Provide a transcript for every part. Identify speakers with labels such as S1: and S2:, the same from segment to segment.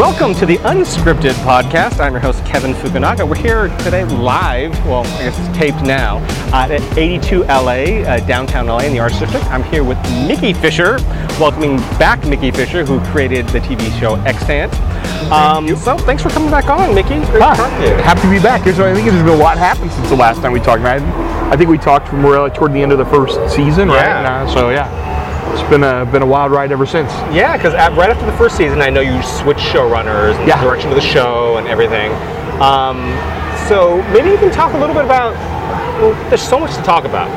S1: Welcome to the Unscripted Podcast. I'm your host, Kevin Fukunaga. We're here today live, well, I guess it's taped now, uh, at 82 LA, uh, downtown LA in the Arts District. I'm here with Mickey Fisher, welcoming back Mickey Fisher, who created the TV show Extant. Um, so thanks for coming back on, Mickey. Great to you.
S2: Happy to be back. Here's what I think there's been a lot happened since the last time we talked. man. I think we talked more like toward the end of the first season, right?
S1: Yeah.
S2: Uh, so yeah, it's been a been a wild ride ever since.
S1: Yeah, because right after the first season, I know you switched showrunners and
S2: Yeah.
S1: the direction of the show and everything. Um, so maybe you can talk a little bit about. Well, there's so much to talk about.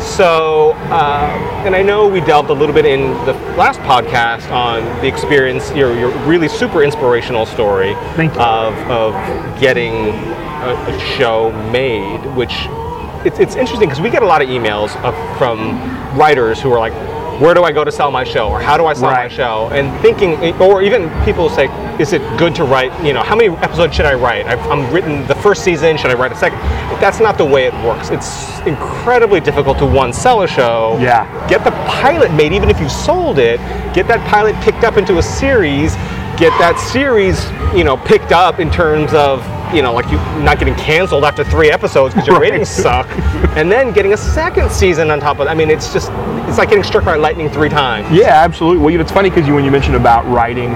S1: So, uh, and I know we delved a little bit in the last podcast on the experience, your, your really super inspirational story of of getting a, a show made, which it's, it's interesting because we get a lot of emails of, from writers who are like, where do I go to sell my show? Or how do I sell my show? And thinking, or even people say, is it good to write, you know, how many episodes should I write? I've, I'm written the first season, should I write a second? That's not the way it works. It's incredibly difficult to one, sell a show,
S2: Yeah.
S1: get the pilot made, even if you sold it, get that pilot picked up into a series, get that series, you know, picked up in terms of, you know, like you not getting canceled after three episodes because your
S2: Right.
S1: ratings suck, and then getting a second season on top of. I mean, it's just, it's like getting struck by lightning three times.
S2: Yeah, absolutely. Well, you know, it's funny because you, when you mentioned about writing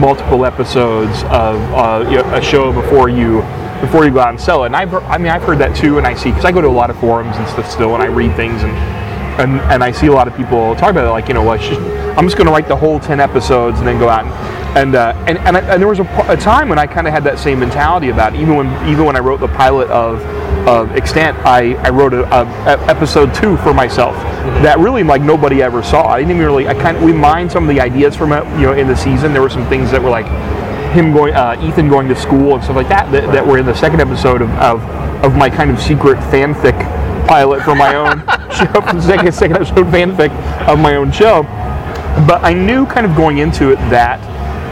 S2: multiple episodes of uh, you know, a show before you before you go out and sell it, and I've, I mean I've heard that too, and I see because I go to a lot of forums and stuff still, and I read things and. And, and I see a lot of people talk about it like you know well, just, I'm just going to write the whole ten episodes and then go out and and uh, and, and, I, and there was a, a time when I kind of had that same mentality about it. even when even when I wrote the pilot of of Extant I, I wrote a, a, a episode two for myself that really like nobody ever saw. I didn't even really I kind of we mined some of the ideas from it you know in the season. There were some things that were like him going uh, Ethan going to school and stuff like that that, that were in the second episode of, of of my kind of secret fanfic pilot for my own show the second, second episode fanfic of my own show. But I knew kind of going into it that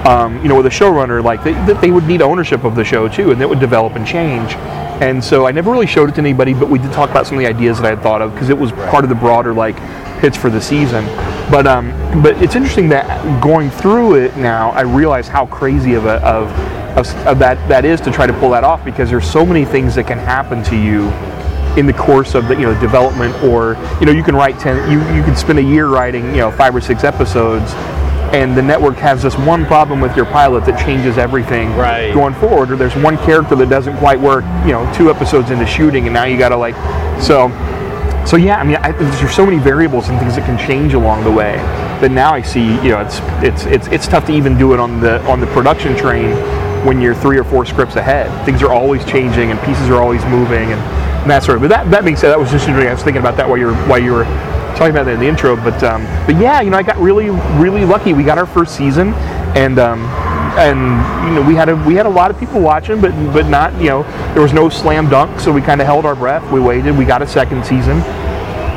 S2: um, you know with a showrunner like they, that they would need ownership of the show too and it would develop and change. And so I never really showed it to anybody but we did talk about some of the ideas that I had thought of because it was part of the broader like pitch for the season. But um, but it's interesting that going through it now I realize how crazy of a of, of, of that that is to try to pull that off because there's so many things that can happen to you in the course of the you know development or you know you can write 10 you you can spend a year writing you know five or six episodes and the network has this one problem with your pilot that changes everything
S1: Right.
S2: going forward or there's one character that doesn't quite work you know two episodes into shooting and now you got to like so so yeah i mean I, there's so many variables and things that can change along the way that now i see you know it's it's it's it's tough to even do it on the on the production train when you're three or four scripts ahead things are always changing and pieces are always moving and, and that sort of but that that being said that was just interesting i was thinking about that while you were while you were talking about that in the intro but um but yeah you know i got really really lucky we got our first season and um and you know we had a we had a lot of people watching but but not you know there was no slam dunk so we kind of held our breath we waited we got a second season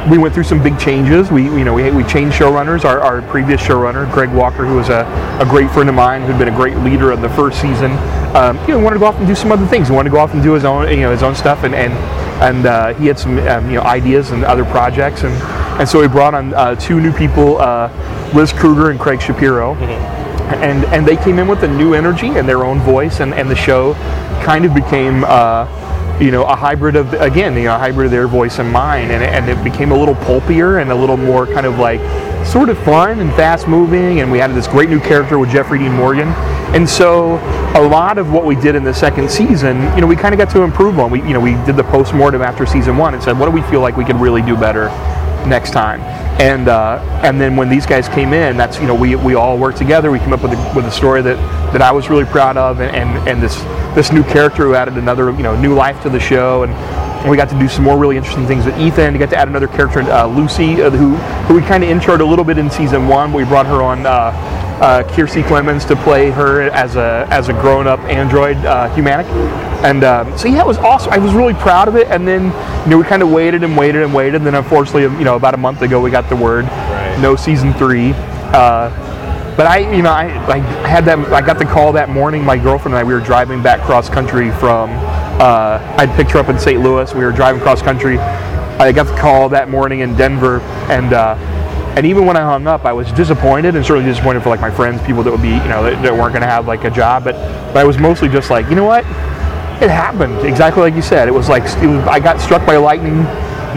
S2: we went through some big changes. We, you know, we, we changed showrunners. Our, our previous showrunner, Greg Walker, who was a, a great friend of mine, who'd been a great leader of the first season, um, you know, wanted to go off and do some other things. He wanted to go off and do his own, you know, his own stuff, and and and uh, he had some, um, you know, ideas and other projects, and and so he brought on uh, two new people, uh, Liz Kruger and Craig Shapiro. And and they came in with a new energy and their own voice. And, and the show kind of became uh, you know a hybrid of again you know a hybrid of their voice and mine and, it- and it became a little pulpier and a little more kind of like sort of fun and fast moving and we had this great new character with Jeffrey Dean Morgan. And so a lot of what we did in the second season you know we kind of got to improve on. We you know we did the post-mortem after season one and said what do we feel like we could really do better next time. And uh, and then when these guys came in, that's you know we, we all worked together. We came up with a, with a story that, that I was really proud of, and, and, and this this new character who added another you know new life to the show, and, we got to do some more really interesting things with Ethan. We got to add another character, uh, Lucy, uh, who who we kind of introed a little bit in season one. We brought her on. Uh, uh, Kiersey Clemons to play her as a as a grown up android uh, humanich, and um, so yeah, it was awesome. I was really proud of it. And then you know we kind of waited and waited and waited. And then unfortunately, you know, about a month ago, we got the word
S1: Right.
S2: no season three. Uh, but I, you know, I, I had that. I got the call that morning. My girlfriend and I, we were driving back cross country from. Uh, I'd picked her up in St. Louis. We were driving cross country. I got the call that morning in Denver, and uh, And even when I hung up, I was disappointed and certainly disappointed for like my friends, people that would be, you know, that, that weren't going to have like a job. But, but I was mostly just like, you know what? It happened exactly like you said. It was like it was, I got struck by lightning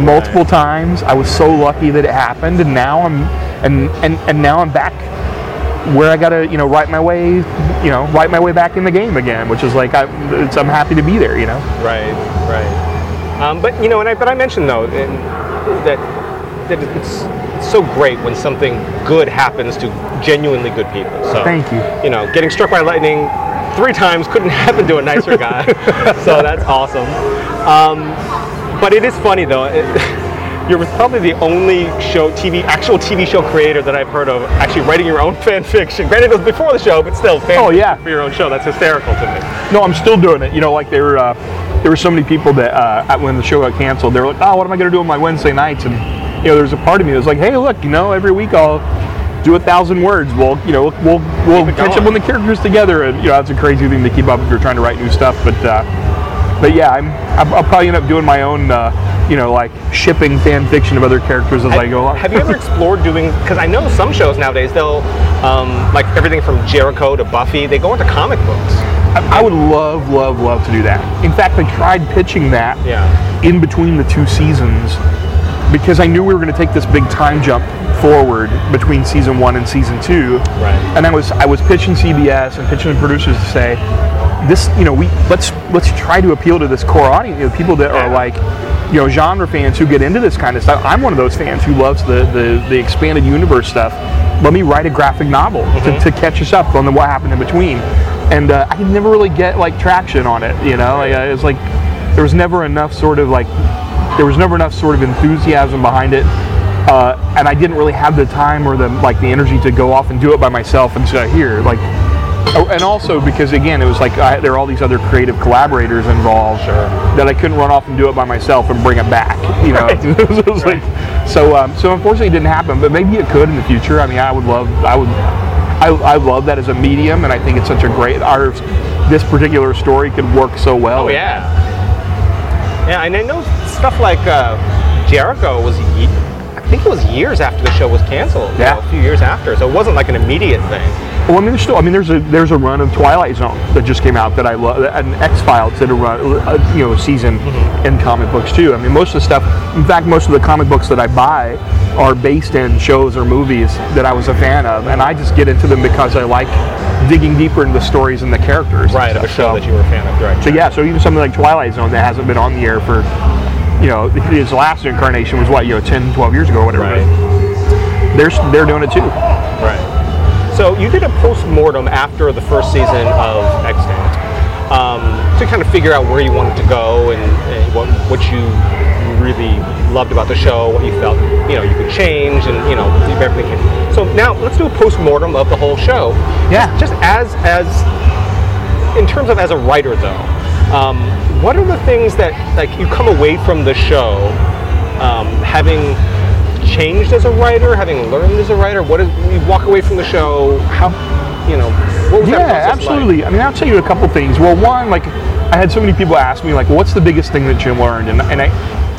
S2: multiple
S1: Right.
S2: times. I was so lucky that it happened, and now I'm and and, and now I'm back where I gotta you know write my way you know write my way back in the game again, which is like I, it's, I'm happy to be there. You know.
S1: Right, right. Um, but you know, and I but I mentioned though in, that that it's, it's so great when something good happens to genuinely good people. So
S2: Thank you.
S1: You know, getting struck by lightning three times couldn't happen to a nicer guy. so that's awesome. Um, but it is funny though. It, you're probably the only show TV actual TV show creator that I've heard of actually writing your own fan fiction. Granted, it was before the show, but still, fan
S2: Oh, yeah.
S1: for your own show. That's hysterical to me.
S2: No, I'm still doing it. You know, like there were uh, there were so many people that uh, when the show got canceled, they were like, "Oh, what am I going to do on my Wednesday nights?" And you know, there's a part of me that was like, "Hey, look, you know, every week I'll do a thousand words. We'll, you know, we'll we'll catch up on the characters together." And you know, that's a crazy thing to keep up if you're trying to write new stuff. But uh, but yeah, I'm I'll probably end up doing my own. Uh, you know, like shipping fan fiction of other characters as I go along.
S1: Have you ever explored doing? Because I know some shows nowadays they'll, um, like everything from Jericho to Buffy, they go into comic books.
S2: I, I would love, love, love to do that. In fact, I tried pitching that
S1: Yeah.
S2: in between the two seasons because I knew we were going to take this big time jump forward between season one and season two.
S1: Right.
S2: And I was I was pitching CBS and pitching the producers to say, this you know we let's let's try to appeal to this core audience, you know, people that are like you know genre fans who get into this kind of stuff. I'm one of those fans who loves the the, the expanded universe stuff. Let me write a graphic novel to, to catch us up on the, what happened in between. And uh, I could never really get like traction on it. You know, like, uh, it was like there was never enough sort of like there was never enough sort of enthusiasm behind it. Uh, and I didn't really have the time or the like the energy to go off and do it by myself and say here like oh, and also because again it was like I, there are all these other creative collaborators involved
S1: Sure.
S2: that I couldn't run off and do it by myself and bring it back you know
S1: Right.
S2: it was like so um, so unfortunately it didn't happen but maybe it could in the future I mean I would love I would I, I love that as a medium and I think it's such a great our this particular story could work so well
S1: Oh yeah. Yeah, and I know stuff like uh, Jericho was. I think it was years after the show was canceled.
S2: Yeah.
S1: know, a few years after, so it wasn't like an immediate thing.
S2: Well, I mean, there's still. I mean, there's a there's a run of Twilight Zone that just came out that I love, and X Files did a run, uh, you know, a season in comic books too. I mean, most of the stuff. In fact, most of the comic books that I buy are based in shows or movies that I was a fan of, and I just get into them because I like digging deeper into the stories and the characters.
S1: Right, of a show
S2: So-
S1: that you were a fan of, right?
S2: so yeah, so even something like Twilight Zone that hasn't been on the air for, you know, his last incarnation was what, you know, 10, 12 years ago or whatever.
S1: Right.
S2: They're they're doing it too.
S1: Right. So you did a post-mortem after the first season of Extant um, to kind of figure out where you wanted to go and, and what what you really loved about the show, what you felt you know you could change, and you know everything. Can. So now let's do a post-mortem of the whole show.
S2: Yeah.
S1: Just, just as as in terms of as a writer though, um, what are the things that like you come away from the show um, having changed as a writer, having learned as a writer? what What is you walk away from the show? How you know? What was
S2: Yeah, absolutely.
S1: Like?
S2: I mean, I'll tell you a couple things. Well, one, like, I had so many people ask me, like, what's the biggest thing that Jim learned? And, and I,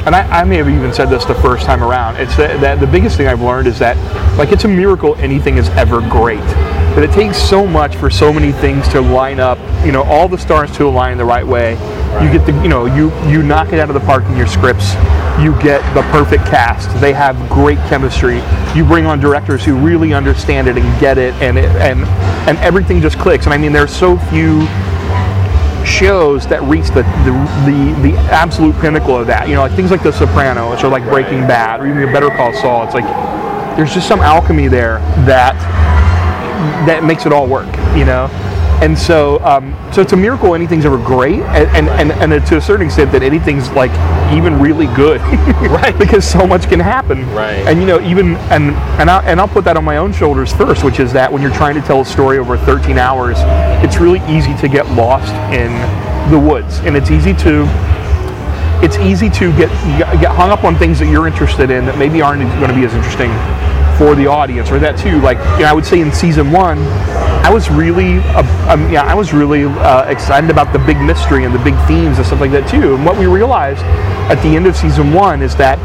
S2: and I, I may have even said this the first time around. It's that, that the biggest thing I've learned is that, like, it's a miracle anything is ever great. But it takes so much for so many things to line up. You know, all the stars to align the right way. You get the, you know, you you knock it out of the park in your scripts. You get the perfect cast. They have great chemistry. You bring on directors who really understand it and get it, and it, and and everything just clicks. And I mean, there's so few shows that reach the the, the the absolute pinnacle of that. You know, like things like The Sopranos or like Breaking Bad or even Better Call Saul. It's like there's just some alchemy there that that makes it all work. You know. And so, um, so it's a miracle anything's ever great, and, and, and, and to a certain extent that anything's like even really good,
S1: Right.
S2: Because so much can happen,
S1: Right.
S2: And you know, even and and I, and I'll put that on my own shoulders first, which is that when you're trying to tell a story over 13 hours, it's really easy to get lost in the woods, and it's easy to it's easy to get get hung up on things that you're interested in that maybe aren't going to be as interesting for the audience, or that too. Like you know, I would say in season one, I was really, uh, um, yeah, I was really uh, excited about the big mystery and the big themes and stuff like that too. And what we realized at the end of season one is that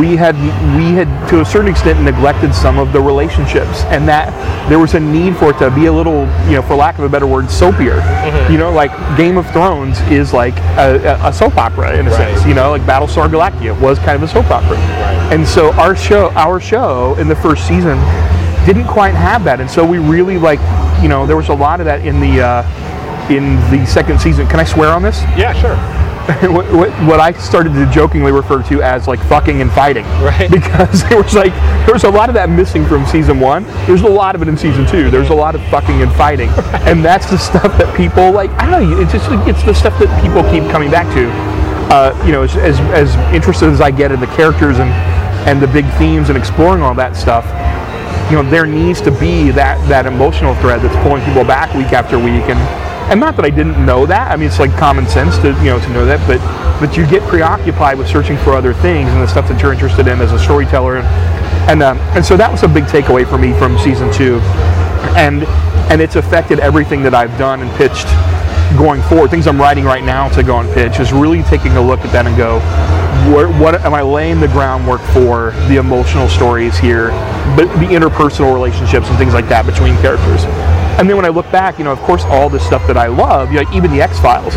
S2: we had we had to a certain extent neglected some of the relationships, and that there was a need for it to be a little, you know, for lack of a better word, soapier.
S1: Mm-hmm.
S2: You know, like Game of Thrones is like a, a- soap opera in a
S1: Right.
S2: sense. You know, like Battlestar Galactica was kind of a soap opera,
S1: Right.
S2: and so our show, our show in the first season didn't quite have that, and so we really like, you know, there was a lot of that in the. Uh, in the second season, can I swear on this?
S1: Yeah, sure.
S2: what, what, what I started to jokingly refer to as like fucking and fighting.
S1: Right.
S2: Because there was like there was a lot of that missing from season one. There's a lot of it in season two. There's a lot of fucking and fighting, and that's the stuff that people like. I don't know. It's just it's the stuff that people keep coming back to. Uh, you know, as, as as interested as I get in the characters and and the big themes and exploring all that stuff. You know, there needs to be that that emotional thread that's pulling people back week after week and and not that I didn't know that. I mean, it's like common sense to you know to know that, but but you get preoccupied with searching for other things and the stuff that you're interested in as a storyteller, and and um, and so that was a big takeaway for me from season two, and and it's affected everything that I've done and pitched going forward. Things I'm writing right now to go and pitch is really taking a look at that and go, what, what am I laying the groundwork for the emotional stories here, but the interpersonal relationships and things like that between characters. And then when I look back, you know, of course, all the stuff that I love, you know, even the X Files.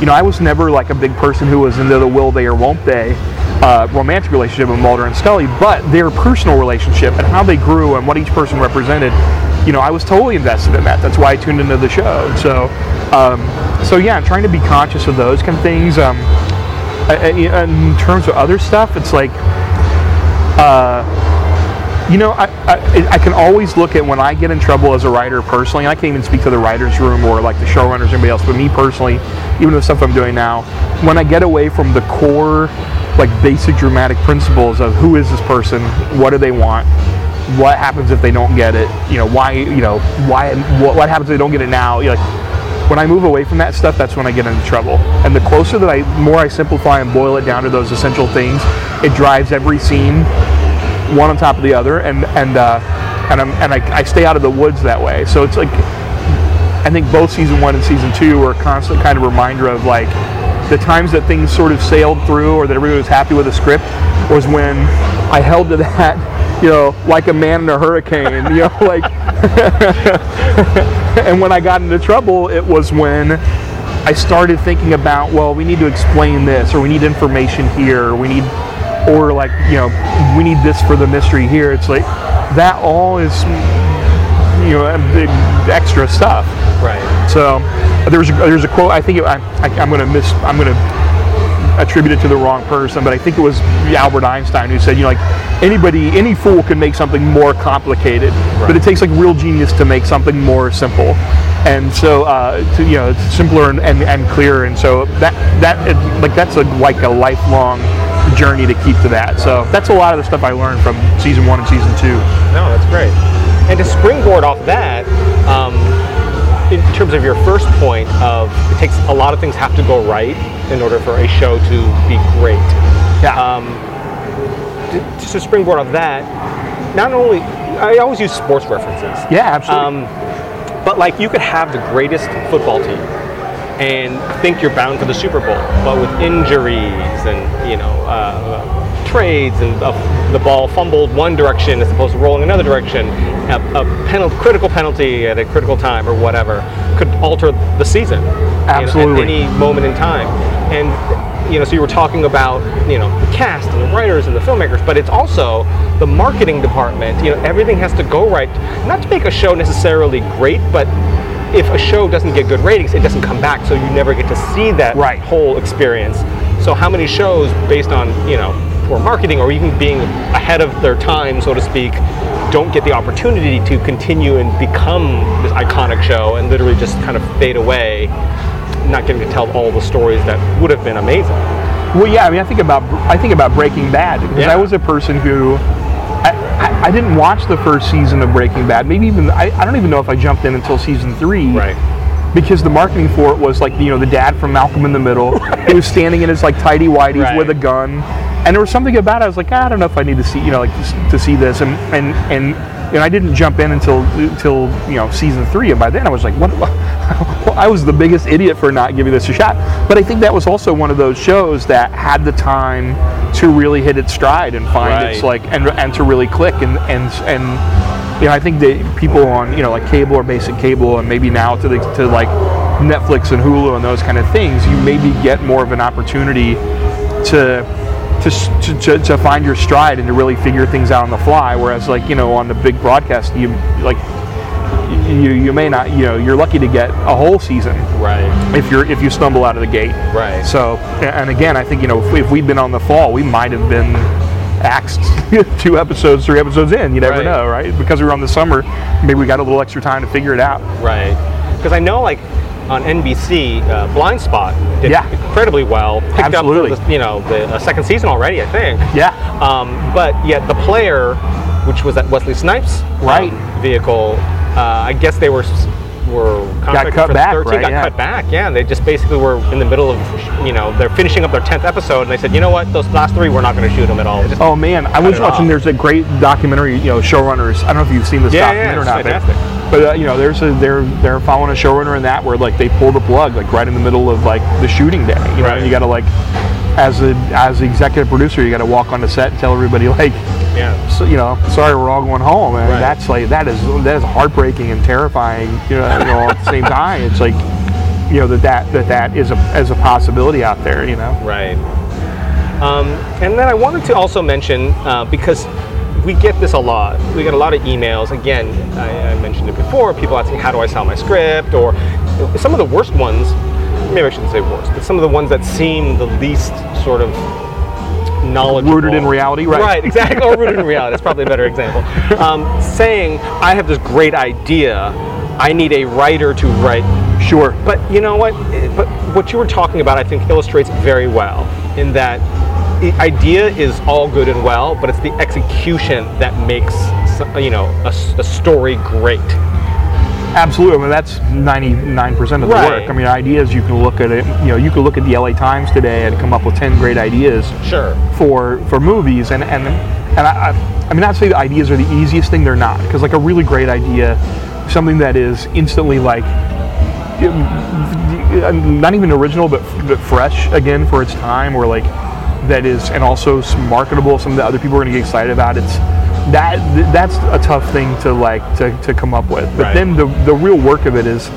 S2: You know, I was never like a big person who was into the will they or won't they uh, romantic relationship with Mulder and Scully, but their personal relationship and how they grew and what each person represented. You know, I was totally invested in that. That's why I tuned into the show. So, um, so yeah, I'm trying to be conscious of those kind of things. Um, in terms of other stuff, it's like, uh, you know, I, I, I can always look at when I get in trouble as a writer personally. I can't even speak to the writers' room or like the showrunners or anybody else, but me personally, even the stuff I'm doing now, when I get away from the core, like basic dramatic principles of who is this person, what do they want, what happens if they don't get it, you know, why, you know, why, what, what happens if they don't get it now, You're like when I move away from that stuff, that's when I get into trouble. And the closer that I, more I simplify and boil it down to those essential things, it drives every scene one on top of the other, and and uh, and I'm and I, I stay out of the woods that way. So it's like I think both season one and season two were a constant kind of reminder of like the times that things sort of sailed through or that everybody was happy with the script was when I held to that, you know, like a man in a hurricane, you know, like and when I got into trouble, it was when I started thinking about, well, we need to explain this, or we need information here, or we need, or like, you know, we need this for the mystery here. It's like that all is, you know, extra stuff.
S1: Right.
S2: So there's a, there's a quote. I think it, I, I, I'm going to miss. I'm going to attribute it to the wrong person, but I think it was Albert Einstein who said, you know, like anybody, any fool can make something more complicated, but it takes like real genius to make something more simple. And so, uh, to, you know, it's simpler and, and, and clearer. And so that that it, like that's a, like a lifelong journey to keep to that. So that's a lot of the stuff I learned from season one and season two.
S1: No, that's great. And to springboard off that, um, in terms of your first point of it takes a lot of things have to go right in order for a show to be great.
S2: Yeah.
S1: Um, t- just to springboard off that, not only I always use sports references.
S2: yeah, absolutely.
S1: Um, but like you could have the greatest football team and think you're bound for the Super Bowl, but with injuries and you know uh, trades and uh, the ball fumbled one direction as opposed to rolling another direction, a, a penal- critical penalty at a critical time or whatever could alter the season you know,
S2: Absolutely.
S1: at any moment in time. And you know, so you were talking about you know the cast and the writers and the filmmakers, but it's also the marketing department. You know, everything has to go right, not to make a show necessarily great, but if a show doesn't get good ratings, it doesn't come back, so you never get to see that
S2: Right.
S1: whole experience. So how many shows, based on you know poor marketing or even being ahead of their time, so to speak, don't get the opportunity to continue and become this iconic show and literally just kind of fade away, not getting to tell all the stories that would have been amazing.
S2: Well, yeah. I mean, I think about I think about Breaking Bad because
S1: Yeah.
S2: I was a person who I, I, I didn't watch the first season of Breaking Bad. Maybe even I, I don't even know if I jumped in until season three. Because the marketing for it was like you know the dad from Malcolm in the Middle, who was standing in his like tidy whities
S1: Right.
S2: with a gun, and there was something about it. I was like, "Ah, I don't know if I need to see you know like to, to see this, and and and and I didn't jump in until until you know season three, and by then I was like, what? Well, I was the biggest idiot for not giving this a shot. But I think that was also one of those shows that had the time to really hit its stride and find its like and and to really click and and and you know I think that people on you know like cable or basic cable and maybe now to the to like Netflix and Hulu and those kind of things, you maybe get more of an opportunity to to, to, to, to find your stride and to really figure things out on the fly. Whereas, like you know, on the big broadcast, you like you you may not you know you're lucky to get a whole season
S1: Right.
S2: if you're if you stumble out of the gate.
S1: Right.
S2: So and again, I think you know if, we, if we'd been on the fall, we might have been axed two episodes, three episodes in. You never
S1: Right.
S2: know, right? Because we were on the summer, maybe we got a little extra time to figure it out.
S1: Right. Because I know, like on NBC, uh, Blindspot did
S2: Yeah.
S1: incredibly well. Picked
S2: Absolutely.
S1: up, the, you know, the uh, second season already, I think.
S2: Yeah.
S1: Um, but yet the player, which was that Wesley Snipes um,
S2: Right.
S1: vehicle, uh, I guess they were were contracted
S2: cut back,
S1: 13,
S2: right?
S1: got
S2: Yeah.
S1: cut back. Yeah, they just basically were in the middle of, you know, they're finishing up their tenth episode, and they said, you know what, those last three, we're not going to shoot them at all.
S2: Oh man, I was watching.
S1: off.
S2: There's a great documentary, you know, showrunners. I don't know if you've seen this
S1: Yeah, yeah,
S2: documentary
S1: it's
S2: or not, but-
S1: fantastic.
S2: but uh, you know, there's a they're they're following a showrunner in that where like they pull the plug like right in the middle of like the shooting day. You know,
S1: Right.
S2: you got to like as a as the executive producer, you got to walk on the set and tell everybody like,
S1: yeah.
S2: so, you know, sorry, we're all going home, and
S1: Right.
S2: that's like that is that is heartbreaking and terrifying. You know, you know at the same time, it's like you know that that that that is a as a possibility out there. You know.
S1: Right. Um, and then I wanted to also mention uh, because we get this a lot. We get a lot of emails. Again, I, I mentioned it before. People asking, "How do I sell my script?" Or some of the worst ones. Maybe I shouldn't say worst, but some of the ones that seem the least sort of knowledgeable.
S2: Rooted in reality, right.
S1: Right, exactly. Or rooted in reality. That's probably a better example. Um, saying, "I have this great idea. I need a writer to write
S2: Sure.
S1: but you know what? But what you were talking about, I think, illustrates very well in that the idea is all good and well, but it's the execution that makes you know a story great.
S2: Absolutely. I mean, that's 99% of the
S1: Right.
S2: work. I mean, ideas, you can look at it, you know, you can look at the LA Times today and come up with 10 great ideas
S1: Sure.
S2: for for movies. And, and, and I, I, I mean, not to say the ideas are the easiest thing, they're not. Because, like, a really great idea, something that is instantly, like, not even original, but, but fresh again for its time, or like that is, and also marketable, something that other people are going to get excited about. It's that that's a tough thing to like to, to come up with. But
S1: Right.
S2: then the the real work of it is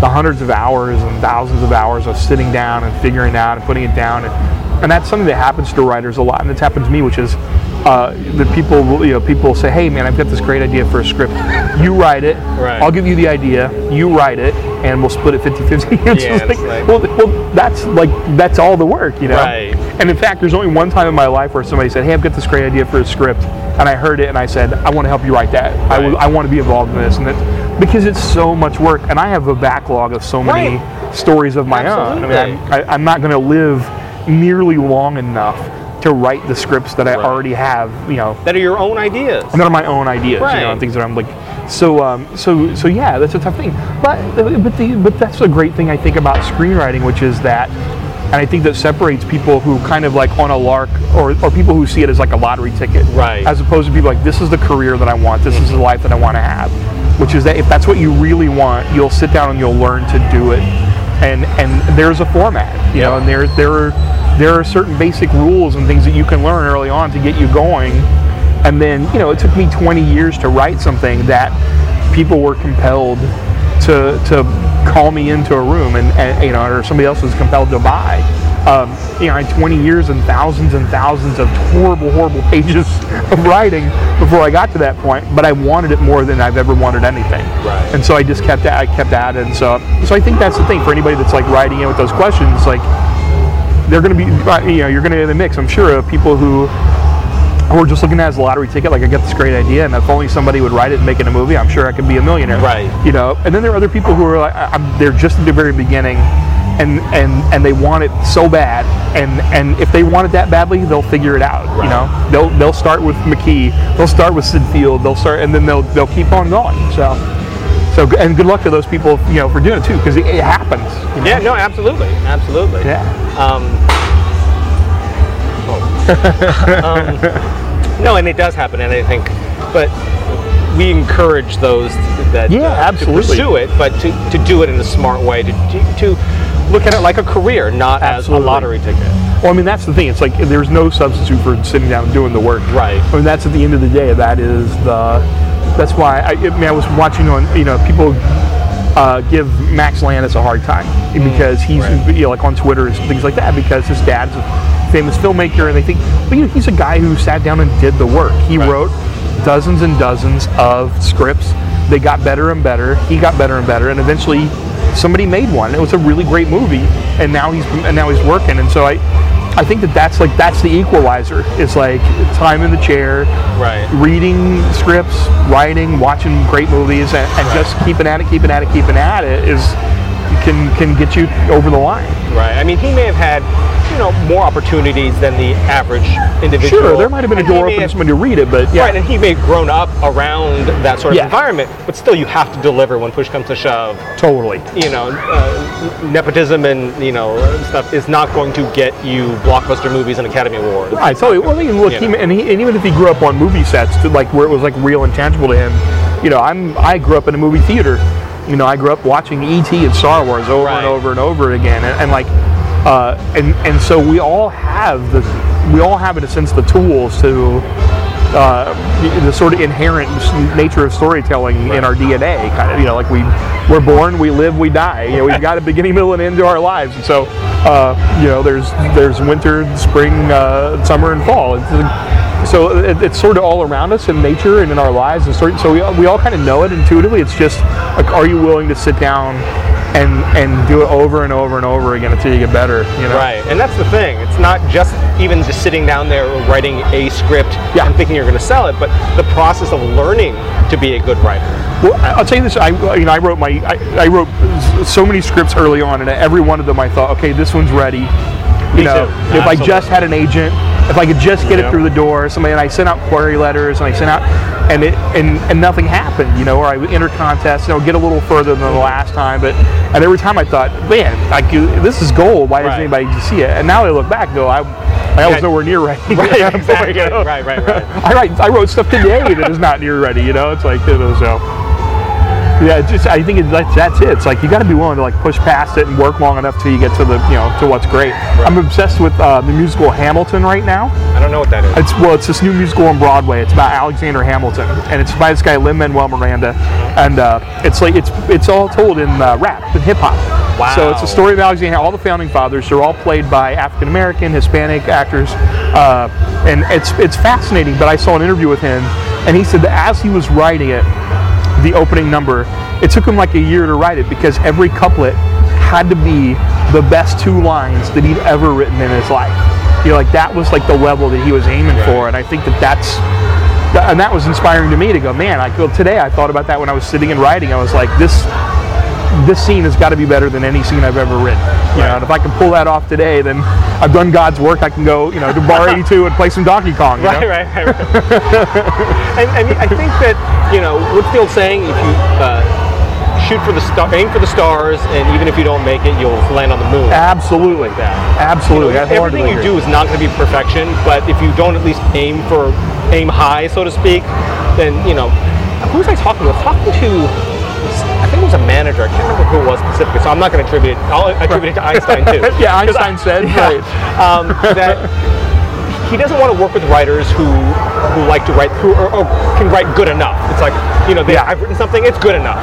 S2: the hundreds of hours and thousands of hours of sitting down and figuring it out and putting it down, and, and that's something that happens to writers a lot, and it's happened to me, which is. Uh, the people, you know, people say, "Hey, man, I've got this great idea for a script. You write it.
S1: Right.
S2: I'll give you the idea. You write it, and we'll split it 50-50." It's
S1: Yeah,
S2: like,
S1: like-
S2: well, well, that's like that's all the work, you know.
S1: Right.
S2: And in fact, there's only one time in my life where somebody said, "Hey, I've got this great idea for a script," and I heard it, and I said, "I want to help you write that. I
S1: Right.
S2: would- I want to be involved in this," and it, because it's so much work, and I have a backlog of so many stories of my own. I mean, I'm, I, I'm not going to live nearly long enough to write the scripts that I
S1: Right.
S2: already have, you know,
S1: That are your own ideas.
S2: and they're my own ideas, you know, and things that I'm like. So, um, so, so yeah, that's a tough thing. But, but the, but that's a great thing I think about screenwriting, which is that, and I think that separates people who kind of like on a lark, or, or people who see it as like a lottery ticket,
S1: Right.
S2: As opposed to people like this is the career that I want, this is the life that I want to have, which is that if that's what you really want, you'll sit down and you'll learn to do it, and and there's a format, you know, and there there are there are certain basic rules and things that you can learn early on to get you going. And then you know it took me 20 years to write something that people were compelled to to call me into a room and, and you know or somebody else was compelled to buy um, you know I had 20 years and thousands and thousands of horrible horrible pages of writing before I got to that point but I wanted it more than I've ever wanted anything
S1: Right.
S2: and so I just kept at I kept at it and so so I think that's the thing for anybody that's like writing in with those questions like they're going to be, you know, you're going to be in the mix. I'm sure of people who are just looking at it as a lottery ticket. Like I get this great idea, and if only somebody would write it and make it a movie, I'm sure I could be a millionaire.
S1: Right.
S2: You know. And then there are other people who are like, I- I'm, they're just at the very beginning, and and and they want it so bad, and and if they want it that badly, they'll figure it out. You know. They'll they'll start with McKee. They'll start with Sid Field. They'll start, and then they'll they'll keep on going. So. So and good luck to those people, you know, for doing it too, because it, it happens. you know?
S1: Yeah, no, absolutely, absolutely.
S2: Yeah.
S1: Um. um, no, and it does happen, and I think, but we encourage those that
S2: Yeah,
S1: uh,
S2: absolutely.
S1: to pursue it, but to, to do it in a smart way, to, to, look at it like a career, not
S2: Absolutely.
S1: as a lottery ticket.
S2: Well, I mean, that's the thing. It's like there's no substitute for sitting down and doing the work.
S1: Right.
S2: I mean, that's at the end of the day. That is the. That's why I, I mean I was watching on you know people uh, give Max Landis a hard time because he's
S1: Mm, right.
S2: you know like on Twitter and things like that because his dad's famous filmmaker and they think but you know he's a guy who sat down and did the work. He
S1: Right.
S2: wrote dozens and dozens of scripts. They got better and better. He got better and better, and eventually somebody made one. It was a really great movie, and now he's and now he's working. And so I, I think that that's like that's the equalizer. It's like time in the chair,
S1: Right.
S2: reading scripts, writing, watching great movies, and, and just keeping at it, keeping at it, keeping at it is can can get you over the line.
S1: Right. I mean, he may have had, you know, more opportunities than the average individual.
S2: Sure, there might have been a
S1: And he
S2: door open
S1: have-
S2: for somebody to read it, but yeah,
S1: Right, and he may have grown up around that sort of
S2: Yeah.
S1: environment, but still, you have to deliver when push comes to shove.
S2: totally.
S1: You know, uh, nepotism and you know stuff is not going to get you blockbuster movies and Academy Awards.
S2: Tell you, well, I mean, look, he, and, he, and even if he grew up on movie sets, to like where it was like real and tangible to him, you know, I'm I grew up in a movie theater. You know, I grew up watching E.T. and Star Wars over
S1: Right.
S2: and over and over again, and, and like, uh, and and so we all have the, we all have in a sense the tools to. Uh, the sort of inherent nature of storytelling in our DNA, kind of, you know, like we we're born, we live, we die. You know, we've got a beginning, middle, and end to our lives. And so, uh, you know, there's there's winter, spring, uh, summer, and fall. It's, so it, it's sort of all around us in nature and in our lives. And sort so we all, we all kind of know it intuitively. It's just, like, are you willing to sit down and and do it over and over and over again until you get better? You know,
S1: Right, and that's the thing. It's not just even just sitting down there writing a script
S2: Yeah.
S1: and thinking you're going to sell it, but the process of learning to be a good writer.
S2: Well, I'll tell you this. I you know I wrote my I, I wrote so many scripts early on, and every one of them I thought, okay, this one's ready. You
S1: Me
S2: know,
S1: too.
S2: if I just had an agent, if I could just get
S1: Yeah.
S2: it through the door, somebody, and I sent out query letters, and I sent out, and it and, and nothing happened. You know, or I would enter contests, and I would get a little further than the last time, but and every time I thought, man, like this is gold. Why doesn't
S1: Right.
S2: anybody see it? And now I look back, and go, I I was
S1: Yeah.
S2: nowhere near ready.
S1: Right,
S2: at that point,
S1: exactly.
S2: Oh.
S1: Right, right, right.
S2: I write I wrote stuff today that is not near ready. You know, it's like you know so. Yeah, just I think it's, that's, that's it. It's like you got to be willing to like push past it and work long enough till you get to the you know to what's great. I'm obsessed with uh, the musical Hamilton right now.
S1: I don't know what that is.
S2: It's well, it's this new musical on Broadway. It's about Alexander Hamilton, and it's by this guy Lin Manuel Miranda, and uh, it's like it's it's all told in uh, rap and hip hop. Wow. So it's a story of Alexander. All the founding fathers. They're all played by African American, Hispanic actors, uh, and it's it's fascinating. But I saw an interview with him, and he said that as he was writing it, the opening number, it took him like a year to write it because every couplet had to be the best two lines that he'd ever written in his life. You know, like that was like the level that he was aiming for, and I think that that's. And that was inspiring to me to go, man. I go today. I thought about that when I was sitting and writing. I was like, this, this scene has got to be better than any scene I've ever written. You know, and if I can pull that off today, then I've done God's work. I can go, you know, to Bar 82 and play some Donkey Kong. You
S1: Right,
S2: know?
S1: right, right, right. and, and I think that you know what's the old saying? If you uh, shoot for the star, aim for the stars, and even if you don't make it, you'll land on the moon.
S2: Absolutely.
S1: that.
S2: Absolutely. I
S1: Everything you do is not going to be perfection, but if you don't at least aim for aim high, so to speak, then you know. Who was I talking with? Talking to, think it was a manager. I can't remember who it was specifically, so I'm not going to attribute it. I'll attribute it to Einstein too.
S2: Yeah, Einstein said,
S1: yeah,
S2: right.
S1: um, that he doesn't want to work with writers who who like to write who or, or can write good enough. It's like you know, they,
S2: Yeah.
S1: I've written something. It's good enough.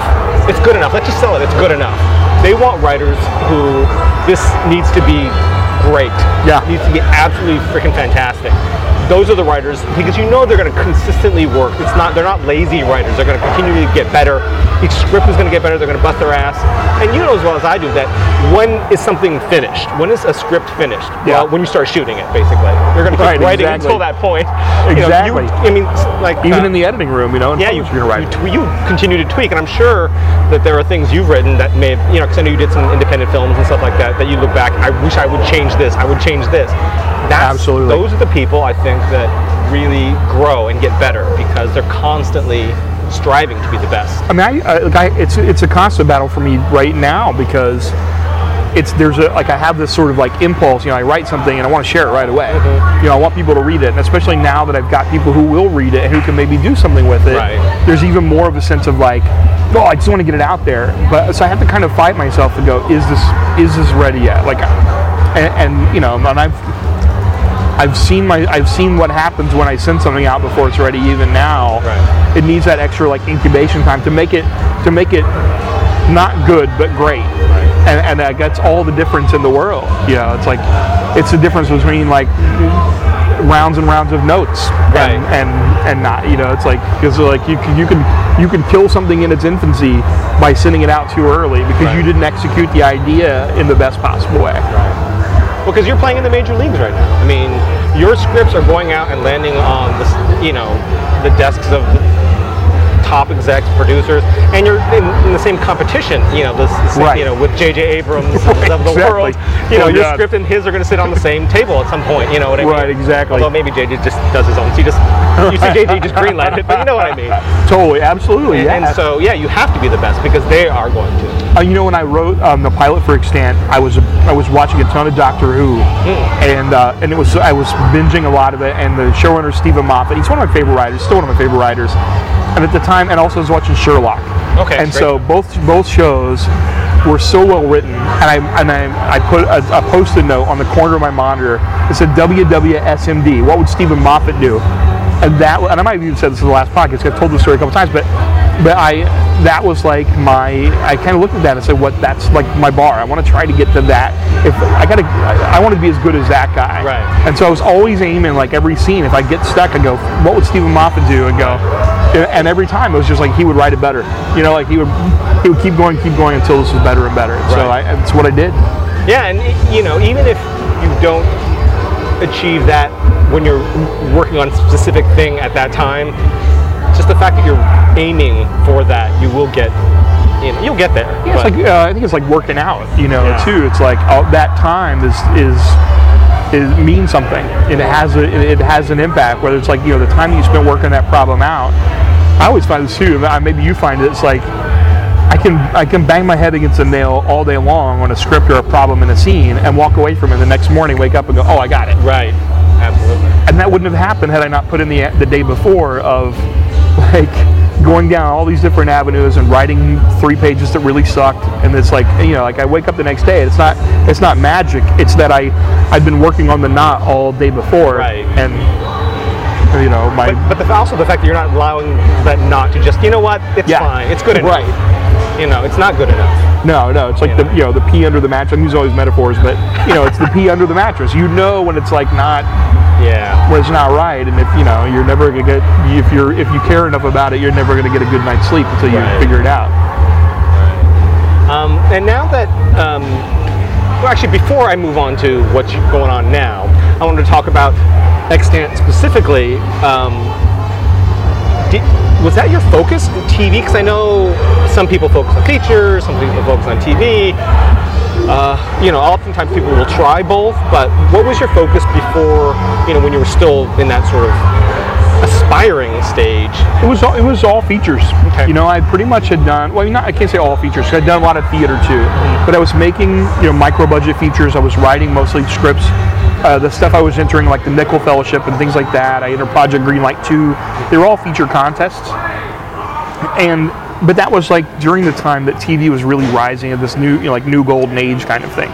S1: It's good enough. Let's just sell it. It's good enough. They want writers who this needs to be great.
S2: Yeah.
S1: needs to be absolutely freaking fantastic. Those are the writers because you know they're going to consistently work. It's not they're not lazy writers. They're going to continue to get better. Each script is going to get better. They're going to bust their ass. And you know as well as I do that when is something finished? When is a script finished?
S2: Yeah.
S1: Well, when you start shooting it, basically. You're going to keep
S2: Right,
S1: writing
S2: exactly.
S1: until that point. You know, you-
S2: Exactly.
S1: I mean, like
S2: Even
S1: uh,
S2: in the editing room, you know,
S1: yeah, you,
S2: you're right.
S1: you, you continue to tweak, and I'm sure that there are things you've written that may, have, you know, because I know you did some independent films and stuff like that. That you look back, I wish I would change this. I would change this. That's,
S2: Absolutely.
S1: Those are the people I think that really grow and get better because they're constantly striving to be the best.
S2: I mean, I, I, like I, it's it's a constant battle for me right now because it's there's a like I have this sort of like impulse. You know, I write something and I want to share it right away.
S1: Mm-hmm.
S2: You know, I want people to read it, and especially now that I've got people who will read it and who can maybe do something with it.
S1: Right.
S2: There's even more of a sense of like oh, I just want to get it out there. But so I have to kind of fight myself to go, is this is this ready yet? Like, and, and you know, and I've I've seen my I've seen what happens when I send something out before it's ready. Even now,
S1: Right.
S2: it needs that extra like incubation time to make it to make it not good but great. And, and uh, that's all the difference in the world. You know, it's like it's the difference between like rounds and rounds of notes
S1: Right.
S2: and, and and not. You know, it's like because like you can you can you can kill something in its infancy by sending it out too early because you didn't execute the idea in the best possible way.
S1: Well, because you're playing in the major leagues right now. I mean, your scripts are going out and landing on the, you know, the desks of top execs, producers, and you're in, in the same competition. You know, this, this-
S2: Right.
S1: you know, with J.J. Abrams
S2: Right,
S1: of the
S2: exactly.
S1: world. You know,
S2: Oh,
S1: your
S2: God.
S1: script and his are going to sit on the same table at some point. You know what I mean?
S2: Right, exactly.
S1: Although maybe J.J. just does his own. So you just you see J.J. just greenlight it, but you know what I mean.
S2: Totally, absolutely,
S1: And,
S2: yeah.
S1: and so yeah, you have to be the best because they are going to.
S2: Uh, you know, when I wrote um, the pilot for Extant, I was I was watching a ton of Doctor Who, and uh, and it was I was binging a lot of it. And the showrunner Steven Moffat, he's one of my favorite writers, still one of my favorite writers. And at the time, and also I was watching Sherlock.
S1: Okay,
S2: And
S1: great.
S2: so both both shows were so well written, and I and I, I put a, a post-it note on the corner of my monitor that said WWSMD. What would Steven Moffat do? And that, and I might have even said this in the last podcast. I've told this story a couple times, but but I that was like my I kind of looked at that and said, what that's like my bar. I want to try to get to that. If I got to, I, I want to be as good as that guy.
S1: Right.
S2: And so I was always aiming like every scene. If I get stuck, I go, what would Steven Moffat do? And go, and every time it was just like he would write it better. You know, like he would he would keep going, keep going until this was better and better. So
S1: Right.
S2: I, that's what I did.
S1: Yeah, and you know, even if you don't achieve that when you're working on a specific thing at that time, just the fact that you're aiming for that, you will get, you know, you'll get there.
S2: Yeah, it's like uh, I think it's like working out, you know,
S1: Yeah.
S2: too. It's like oh, that time is is is means something. It has a, it has an impact. Whether it's like you know the time you spent working that problem out. I always find this too. uh, Maybe you find it. It's like I can I can bang my head against a nail all day long on a script or a problem in a scene and walk away from it the next morning, wake up and go, oh, I got it.
S1: right, absolutely.
S2: and that wouldn't have happened had I not put in the the day before of like going down all these different avenues and writing three pages that really sucked and it's like you know like I wake up the next day it's not it's not magic it's that I I've been working on the knot all day before
S1: Right.
S2: and you know my
S1: But, but the, also the fact that you're not allowing that knot to just, you know what, it's
S2: Yeah.
S1: fine, it's good enough.
S2: Right.
S1: You know, it's not good enough.
S2: no no it's like
S1: You
S2: the you know the pee under the mattress I'm using all these metaphors but you know it's the pee under the mattress you know when it's like not
S1: Yeah.
S2: It's not right and if you know you're never gonna get if you're if you care enough about it you're never gonna get a good night's sleep until you
S1: Right.
S2: figure it out
S1: Um, and now that, um, well, actually, before I move on to what's going on now, I wanted to talk about extant specifically. Um, did, was that your focus, TV? Because I know some people focus on features, some people focus on TV. Uh, you know, oftentimes people will try both, but what was your focus before, you know, when you were still in that sort of aspiring stage?
S2: It was all, it was all features.
S1: Okay.
S2: You know, I pretty much had done well. Not I can't say all features. I'd done a lot of theater too,
S1: Mm-hmm.
S2: but I was making you know micro budget features. I was writing mostly scripts. Uh, the stuff I was entering, like the Nicholl Fellowship and things like that. I entered Project Greenlight 2. They were all feature contests, and but that was like during the time that TV was really rising at this new you know, like new golden age kind of thing.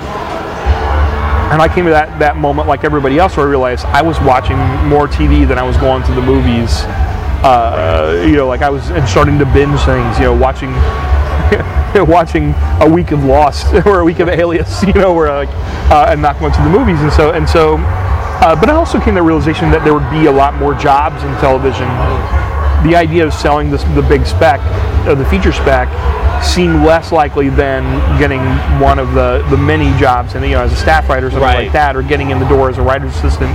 S2: And I came to that, that moment like everybody else where I realized I was watching more TV than I was going to the movies. Uh, you know, like I was starting to binge things, you know, watching watching a week of Lost or a week of Alias, you know, where like uh, and not going to the movies. And so and so uh, but I also came to the realization that there would be a lot more jobs in television. The idea of selling this, the big spec, uh, the feature spec, seemed less likely than getting one of the, the many jobs, and you know, as a staff writer or something
S1: Right.
S2: like that, or getting in the door as a writer's assistant.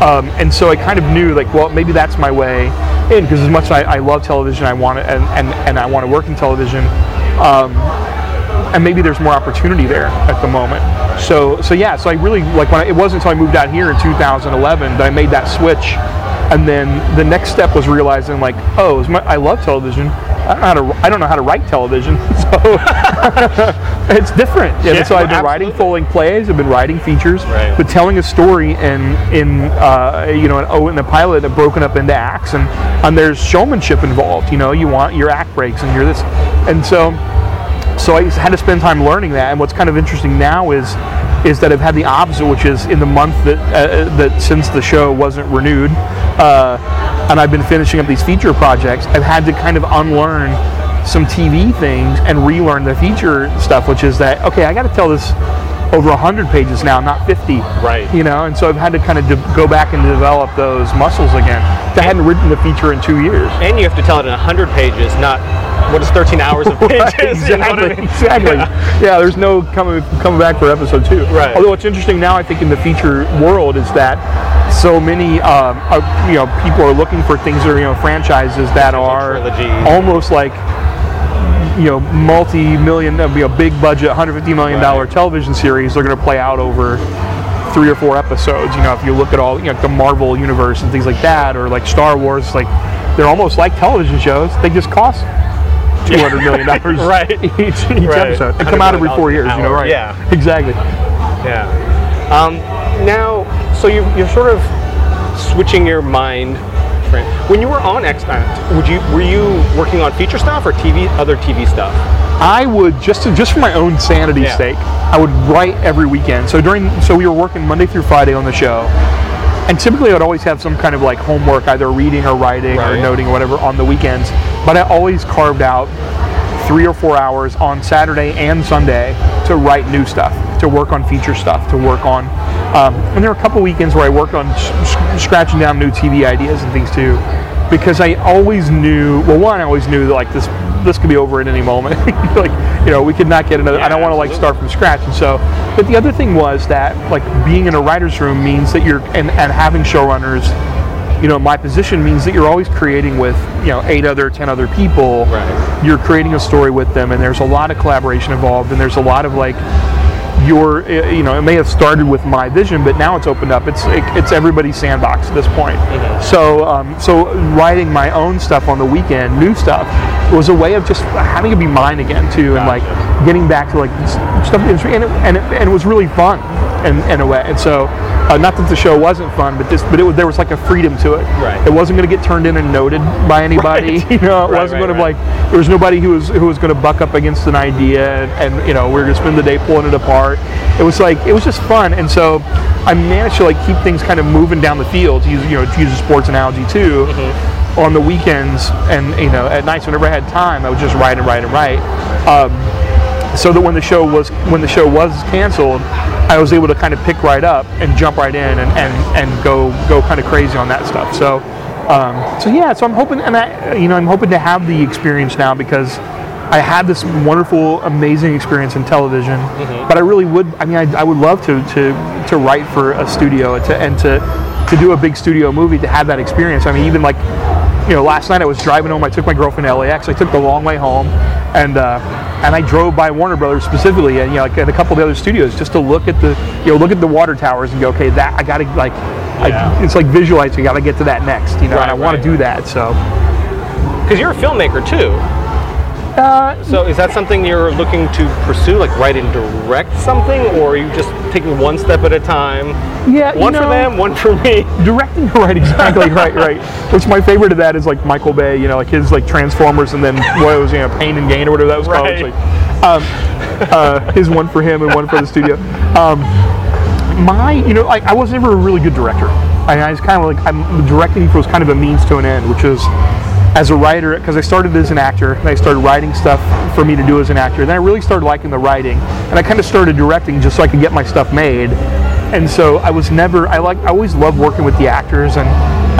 S2: Um, and so I kind of knew, like, well, maybe that's my way in, because as much as I, I love television, I want to, and, and, and I want to work in television. Um, and maybe there's more opportunity there at the moment. So, so yeah. So I really like when I, it wasn't until I moved out here in 2011 that I made that switch And then the next step was realizing like, oh, my, I love television. I don't, know how to, I don't know how to write television, so it's different. And
S1: Yeah,
S2: so I've been writing
S1: absolutely.
S2: full-length plays. I've been writing features,
S1: Right.
S2: but telling a story in in uh, you know an, oh in the pilot and broken up into acts and and there's showmanship involved. You know, you want your act breaks and you're this, and so so I had to spend time learning that. And what's kind of interesting now is is that I've had the opposite, which is in the month that uh, that since the show wasn't renewed, uh, and I've been finishing up these feature projects, I've had to kind of unlearn some TV things and relearn the feature stuff, which is that okay, I got to tell this over 100 pages now, not 50.
S1: Right.
S2: You know, and so I've had to kind of de- go back and develop those muscles again. I hadn't written the feature in two years.
S1: And you have to tell it in 100 pages, not what is 13 hours of pages.
S2: Right,
S1: you know I
S2: exactly.
S1: mean?
S2: Exactly. Yeah. there's no coming coming back for episode two.
S1: Right.
S2: Although what's interesting now, I think in the feature world is that so many um, uh, you know people are looking for things that are you know franchises that are
S1: trilogy.
S2: almost like you know multi-million you know big budget 150 million dollar
S1: Right.
S2: television series they're going to play out over three or four episodes you know if you look at all you know the marvel universe and things like that or like star wars like they're almost like television shows they just cost 200 million dollars
S1: Right.
S2: each, each
S1: Right.
S2: episode and come out every four years
S1: $100
S2: you know right
S1: yeah.
S2: exactly
S1: Yeah. Um, now, so you, you're sort of switching your mind. Fran- When you were on Extant, would you were you working on feature stuff or TV, other TV stuff?
S2: I would just to, just for my own sanity's
S1: Yeah.
S2: sake, I would write every weekend. So during so we were working Monday through Friday on the show, and typically I'd always have some kind of like homework, either reading or writing or noting or whatever on the weekends. But I always carved out three or four hours on Saturday and Sunday to write new stuff, to work on feature stuff, to work on. Um, and there were a couple weekends where I worked on s- s- scratching down new TV ideas and things too, because I always knew. Well, one, I always knew that like this this could be over at any moment. like you know, we could not get another.
S1: Yeah,
S2: I don't want to like start from scratch, and so. But the other thing was that like being in a writer's room means that you're and, and having showrunners you know, my position means that you're always creating with, you know, eight other, ten other people.
S1: Right.
S2: You're creating a story with them, and there's a lot of collaboration involved, and there's a lot of like, your, uh, you know, it may have started with my vision, but now it's opened up. It's it, it's everybody's sandbox at this point.
S1: Mhm.
S2: So, um, so writing my own stuff on the weekend, new stuff, was a way of just having it be mine again too, and like getting back to like stuff, and it, and it, and it was really fun, in, in a way. And so, uh, not that the show wasn't fun, but this, but it was there was like a freedom to it.
S1: Right.
S2: It wasn't going to get turned in and noted by anybody.
S1: Right.
S2: You know, it
S1: Right,
S2: wasn't
S1: right,
S2: going to like there was nobody who was who was going to buck up against an idea, and, and you know we were going to spend the day pulling it apart. It was like it was just fun, and so I managed to like keep things kind of moving down the field. To use you know to use a sports analogy too.
S1: Mm-hmm.
S2: On the weekends and you know at nights whenever I had time, I would just write and write and write. Um, so that when the show was when the show was canceled, I was able to kind of pick right up and jump right in and, and, and go go kind of crazy on that stuff. So um, so yeah, so I'm hoping and I you know I'm hoping to have the experience now because I had this wonderful, amazing experience in television. But I really would I mean I, I would love to to to write for a studio and to and to to do a big studio movie to have that experience. I mean even like you know, last night I was driving home. I took my girlfriend to LAX. I took the long way home, and uh, and I drove by Warner Brothers specifically, and you know, like, and a couple of the other studios, just to look at the, you know, look at the water towers and go, okay, that I gotta like,
S1: Yeah.
S2: I, it's like visualizing. I gotta get to that next, you know,
S1: Right,
S2: and I want
S1: right.
S2: to do that. So,
S1: Because you're a filmmaker too.
S2: Uh,
S1: So is that something you're looking to pursue, like write and direct something, or are you just taking one step at a time?
S2: yeah,
S1: One
S2: you
S1: for them, one for me.
S2: directing right exactly right right which my favorite of that is like michael bay you know like his like transformers and then what was you know pain and gain or whatever that was called
S1: Right.
S2: like, um, uh, his one for him and one for the studio um, my you know like i was never a really good director i, I was kind of like i'm directing was kind of a means to an end which is as a writer because i started as an actor and i started writing stuff for me to do as an actor then i really started liking the writing and i kind of started directing just so i could get my stuff made and so I was never I like I always loved working with the actors and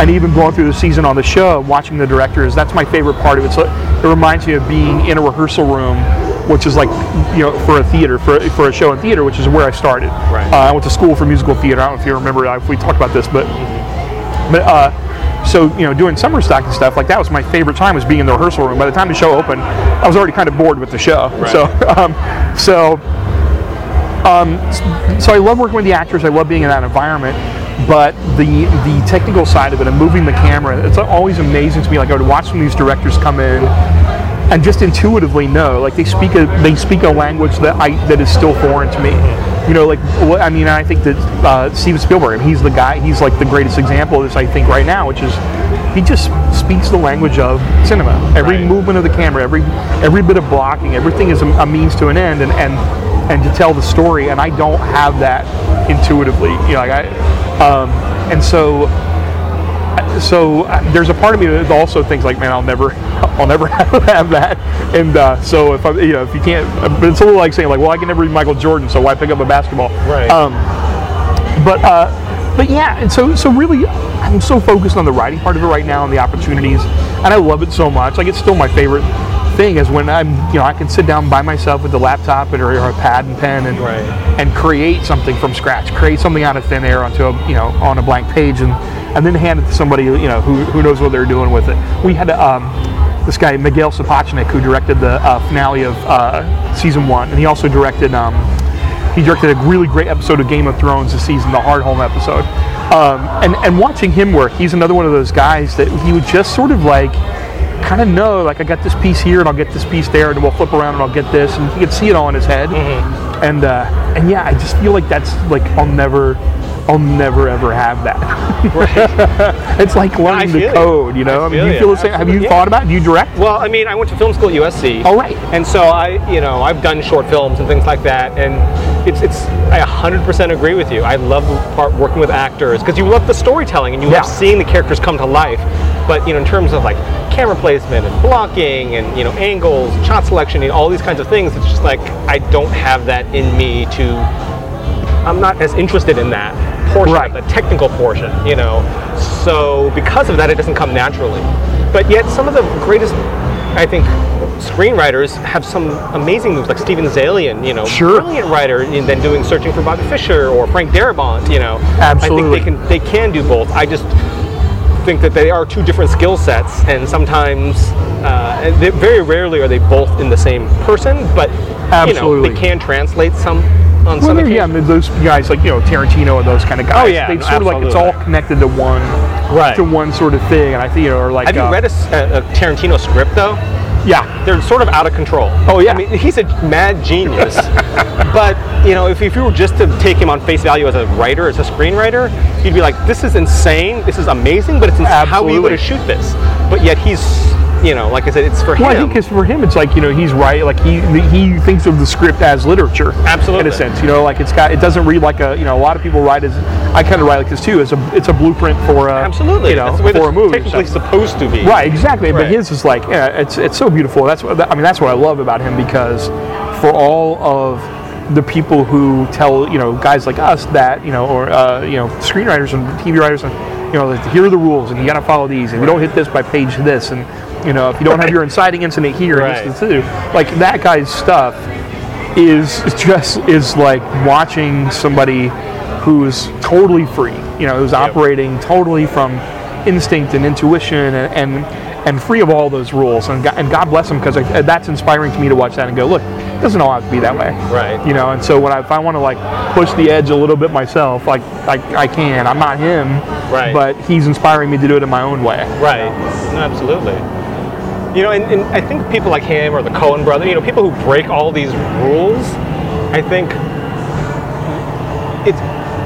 S2: and even going through the season on the show, watching the directors. That's my favorite part of it. So it reminds me of being in a rehearsal room, which is like you know for a theater for for a show in theater, which is where I started.
S1: Right.
S2: Uh, I went to school for musical theater. I don't know if you remember uh, if we talked about this, but but uh, so you know doing summer stock and stuff like that was my favorite time was being in the rehearsal room. By the time the show opened, I was already kind of bored with the show.
S1: Right.
S2: So um, so um, so I love working with the actors. I love being in that environment. but the the technical side of it and moving the camera, it's always amazing to me. Like I would watch some of these directors come in and just intuitively know, like they speak a they speak a language that I that is still foreign to me. You know, like what I mean, I think that uh, Steven Spielberg, he's the guy, he's like the greatest example of this. I think right now, which is he just speaks the language of cinema. Every
S1: Right.
S2: movement of the camera, every every bit of blocking, everything is a, a means to an end, and and and to tell the story. And I don't have that intuitively. You know, like I, um, and so so uh, there's a part of me that also thinks like, man, I'll never, I'll never have that. And uh, so if I, you know, if you can't, but it's a little like saying like, well, I can never be Michael Jordan, so why pick up a basketball?
S1: Right.
S2: Um, but uh, but yeah, and so so really, I'm so focused on the writing part of it right now and the opportunities, and I love it so much. Like it's still my favorite thing is when I'm, you know, I can sit down by myself with the laptop and, or, a pad and pen and
S1: Right.
S2: and create something from scratch, create something out of thin air onto a, you know, on a blank page, and and then hand it to somebody, you know, who, who knows what they're doing with it. We had um, this guy Miguel Sapochnik who directed the uh, finale of uh, season one, and he also directed. Um, he directed a really great episode of Game of Thrones this season, the Hardhome episode. Um, and and watching him work, he's another one of those guys that he would just sort of like kind of know, like I got this piece here and I'll get this piece there, and we'll flip around and I'll get this, and he could see it all in his head. And uh, and yeah, I just feel like that's like I'll never, I'll never ever have that. it's like learning the code, you know.
S1: I
S2: I, mean, you feel the same? Have you
S1: yeah.
S2: thought about? it? Do you direct?
S1: Well, I mean, I went to film school at USC.
S2: Oh, right.
S1: And so I, you know, I've done short films and things like that, and it's, it's, I 100% agree with you. I love part working with actors because you love the storytelling and you
S2: Yeah.
S1: love seeing the characters come to life. But you know, in terms of like camera placement and blocking and you know angles, shot selection, and all these kinds of things, it's just like I don't have that in me to. I'm not as interested in that portion,
S2: Right.
S1: the technical portion, you know. So because of that, it doesn't come naturally. But yet, some of the greatest, I think, screenwriters have some amazing moves, like Steven Zaillian, you know,
S2: Sure.
S1: brilliant writer, and then doing Searching for Bobby Fischer or Frank Darabont, you know.
S2: Absolutely.
S1: I think they can they can do both. I just think that they are two different skill sets, and sometimes, uh, very rarely are they both in the same person. But you know,
S2: Absolutely.
S1: they can translate some on
S2: Well,
S1: some
S2: yeah, I mean, those guys like you know Tarantino and those kind of guys.
S1: Oh, yeah,
S2: they
S1: no,
S2: sort of like it's all connected to one,
S1: Right.
S2: to one sort of thing. And I think you know, or like
S1: Have you
S2: uh,
S1: read a Tarantino script though?
S2: Yeah,
S1: They're sort of out of control.
S2: Oh, yeah.
S1: I mean, he's a mad genius. but you know, if, if you were just to take him on face value as a writer, as a screenwriter, you'd be like, "This is insane. This is amazing." But it's ins- how are you going to shoot this? But yet he's, you know, like I said, it's for him.
S2: Well, I think because for him, it's like you know he's right. Like he he thinks of the script as literature.
S1: Absolutely.
S2: In a sense, you know, like it's got it doesn't read like a you know a lot of people write as I kind of write like this too. It's a it's a blueprint for a
S1: Absolutely.
S2: you know
S1: That's the way
S2: for a movie.
S1: technically
S2: So-
S1: supposed to be.
S2: Right, exactly. But his is like, yeah, it's it's so beautiful. That's what I mean. That's what I love about him because for all of the people who tell you know guys like us that you know or uh, you know screenwriters and TV writers and you know like, here are the rules and you got to follow these and we don't hit this by page this and you know if you don't have your inciting incident here
S1: Right.
S2: and this, this, this, like that guy's stuff is just is like watching somebody who's totally free you know who's operating totally from instinct and intuition and and, and free of all those rules and God, and God bless him because that's inspiring to me to watch that and go look it doesn't all have to be that way
S1: Right.
S2: you know and so when I, if I want to like push the edge a little bit myself like I, I can I'm not him
S1: Right.
S2: but he's inspiring me to do it in my own way
S1: Right. No, absolutely. You know, and, and I think people like him or the Coen brother, you know, people who break all these rules, I think it's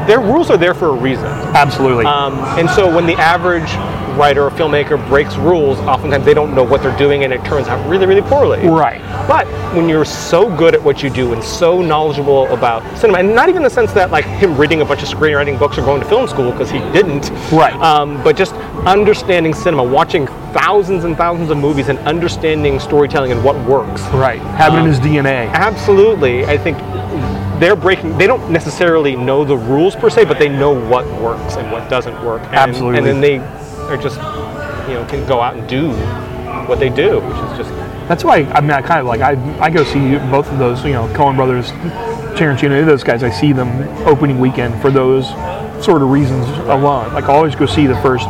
S1: their rules are there for a reason.
S2: absolutely
S1: Um, and so when the average writer or filmmaker breaks rules, oftentimes they don't know what they're doing and it turns out really, really poorly.
S2: right
S1: But when you're so good at what you do and so knowledgeable about cinema, and not even the sense that like him reading a bunch of screenwriting books or going to film school because he didn't,
S2: Right.
S1: Um, but just understanding cinema, watching thousands and thousands of movies, and understanding storytelling and what works.
S2: right having
S1: Um,
S2: in his DNA
S1: Absolutely, I think they're breaking. They don't necessarily know the rules per se, but they know what works and what doesn't work. And,
S2: Absolutely.
S1: and then they are just, you know, can go out and do what they do, which is just
S2: That's why I mean I kind of like I I go see both of those you know Coen Brothers, Tarantino, those guys. I see them opening weekend for those sort of reasons alone. Like I always go see the first,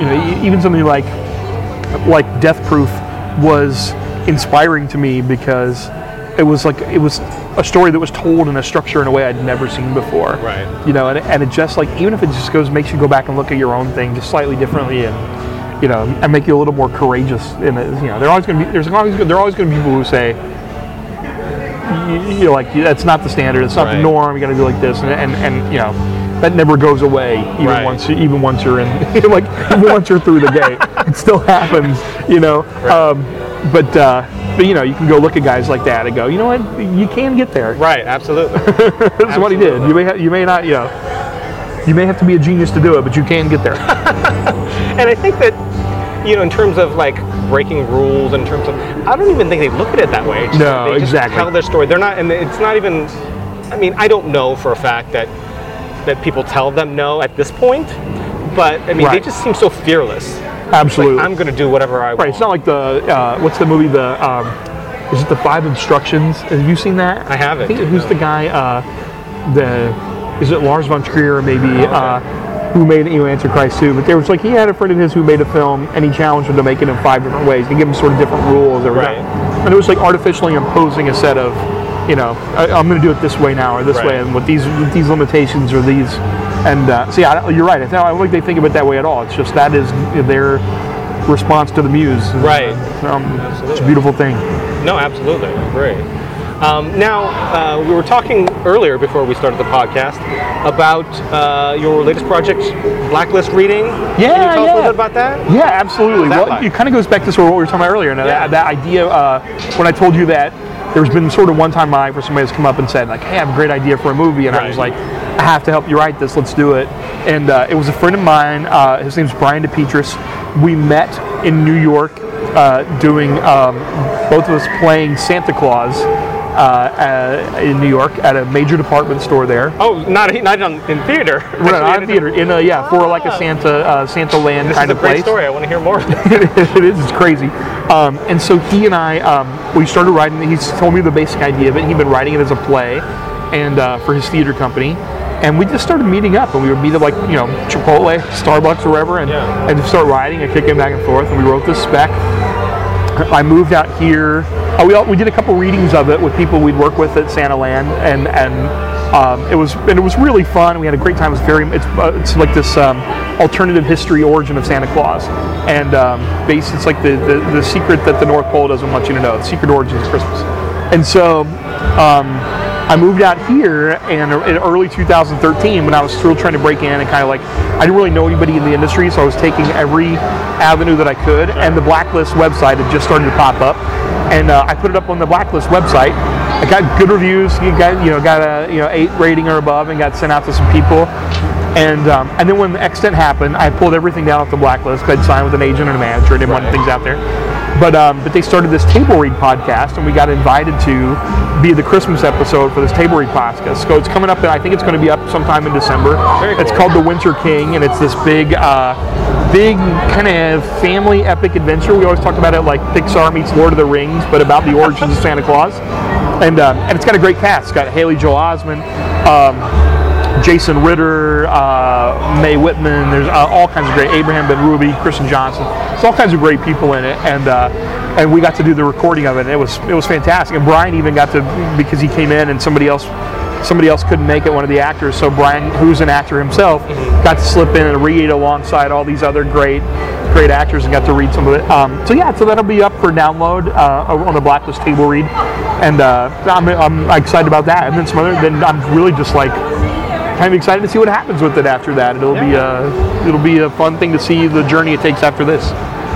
S2: you know, even something like like Death Proof was inspiring to me because it was like it was a story that was told in a structure in a way I'd never seen before.
S1: Right.
S2: You know, and, and it just like even if it just goes makes you go back and look at your own thing just slightly differently and you know and make you a little more courageous in it. You know, there always going to be there's always there are always going to be people who say you, you know like that's not the standard, it's not
S1: Right.
S2: the norm. You got to do like this and, and and you know. That never goes away, even
S1: Right.
S2: once you, even once you're in, like once you're through the gate, it still happens, you know. Um, but uh, but you know, you can go look at guys like that and go, you know what, you can get there.
S1: Right, absolutely.
S2: That's what he did. You may ha- you may not, you know, you may have to be a genius to do it, but you can get there.
S1: and I think that, you know, in terms of like breaking rules, in terms of, I don't even think they look at it that way. Just
S2: No,
S1: they just
S2: exactly.
S1: tell their story. They're not, and it's not even. I mean, I don't know for a fact that that people tell them no at this point, but I mean, they just seem so fearless.
S2: Absolutely.
S1: Like, I'm going to do whatever I want.
S2: right. It's not like the uh, what's the movie? The um, is it the Five Instructions? Have you seen that?
S1: I haven't,
S2: think, who's
S1: no.
S2: the guy? Uh, the is it Lars von Trier maybe? Uh, who made you know, Antichrist too? But there was like he had a friend of his who made a film, and he challenged him to make it in five different ways. He gave him sort of different rules every
S1: Right.
S2: and it was like artificially imposing a set of, you know, I, I'm going to do it this way now or this
S1: Right.
S2: way, and with these with these limitations or these, and uh, see, I, you're right. I don't think they think of it that way at all. It's just that is their response to the muse.
S1: Right.
S2: Um, it's a beautiful thing.
S1: No, absolutely. Great. Um, now, uh, we were talking earlier before we started the podcast about uh, your latest project, Blacklist Reading. Yeah, Can you
S2: Yeah,
S1: tell us a
S2: yeah.
S1: little bit about that?
S2: Yeah, absolutely.
S1: That
S2: Well,
S1: like?
S2: it kind of goes back to sort of what we were talking about earlier. Now,
S1: Yeah.
S2: that, that idea, uh, when I told you that there's been sort of one time eye for somebody that's come up and said, like, hey, I have a great idea for a movie. And I was like, I have to help you write this. Let's do it. And uh, it was a friend of mine. Uh, his name's Brian DePetris. We met in New York uh, doing, um, both of us playing Santa Claus. Uh, uh, in New York at a major department store there.
S1: Oh, not not on, in theater.
S2: We're not on theater in a yeah for like a Santa uh, Santa land
S1: This
S2: kind
S1: is a great
S2: place.
S1: story. I want to hear more.
S2: it is. It's crazy. Um, and so he and I, um, we started writing. He's told me the basic idea of it. He'd been writing it as a play, and uh, for his theater company. And we just started meeting up, and we would meet at like you know Chipotle, Starbucks, or wherever, and
S1: Yeah.
S2: and just start writing and kicking back and forth. And we wrote this spec. I moved out here. Uh, we all, we did a couple readings of it with people we'd work with at Santa Land, and and um, it was and it was really fun. We had a great time. It's very it's uh, it's like this um, alternative history origin of Santa Claus, and um, based it's like the, the the secret that the North Pole doesn't want you to know. The secret origins of Christmas, and so. Um, I moved out here and in early 2013 when I was still trying to break in and kind of like I didn't really know anybody in the industry, so I was taking every avenue that I could. And the Blacklist website had just started to pop up, and uh, I put it up on the Blacklist website. I got good reviews. You got you know got a you know eight rating or above, and got sent out to some people. And um, and then when the Extant happened, I pulled everything down off the blacklist. I'd signed with an agent and a manager, and didn't want things out there. But um, but they started this table read podcast, and we got invited to be the Christmas episode for this table read podcast. So it's coming up, and I think it's going to be up sometime in December.
S1: Very
S2: It's
S1: cool.
S2: called The Winter King, and it's this big, uh, big kind of family epic adventure. We always talk about it like Pixar meets Lord of the Rings, but about the origins of Santa Claus. And um, and it's got a great cast. It's got Haley Joel Osment. Um, Jason Ritter, uh, Mae Whitman. There's uh, all kinds of great Abraham Benrubi, Kristen Johnston. There's all kinds of great people in it, and uh, and we got to do the recording of it. And it was it was fantastic. And Brian even got to because he came in and somebody else somebody else couldn't make it, one of the actors. So Brian, who's an actor himself, got to slip in and read alongside all these other great great actors and got to read some of it. Um, so yeah, so that'll be up for download uh, on the Blacklist table read, and uh, I'm, I'm excited about that. And then some other, then I'm really just like kind of excited to see what happens with it after that. It'll be a uh, it'll be a fun thing to see the journey it takes after this.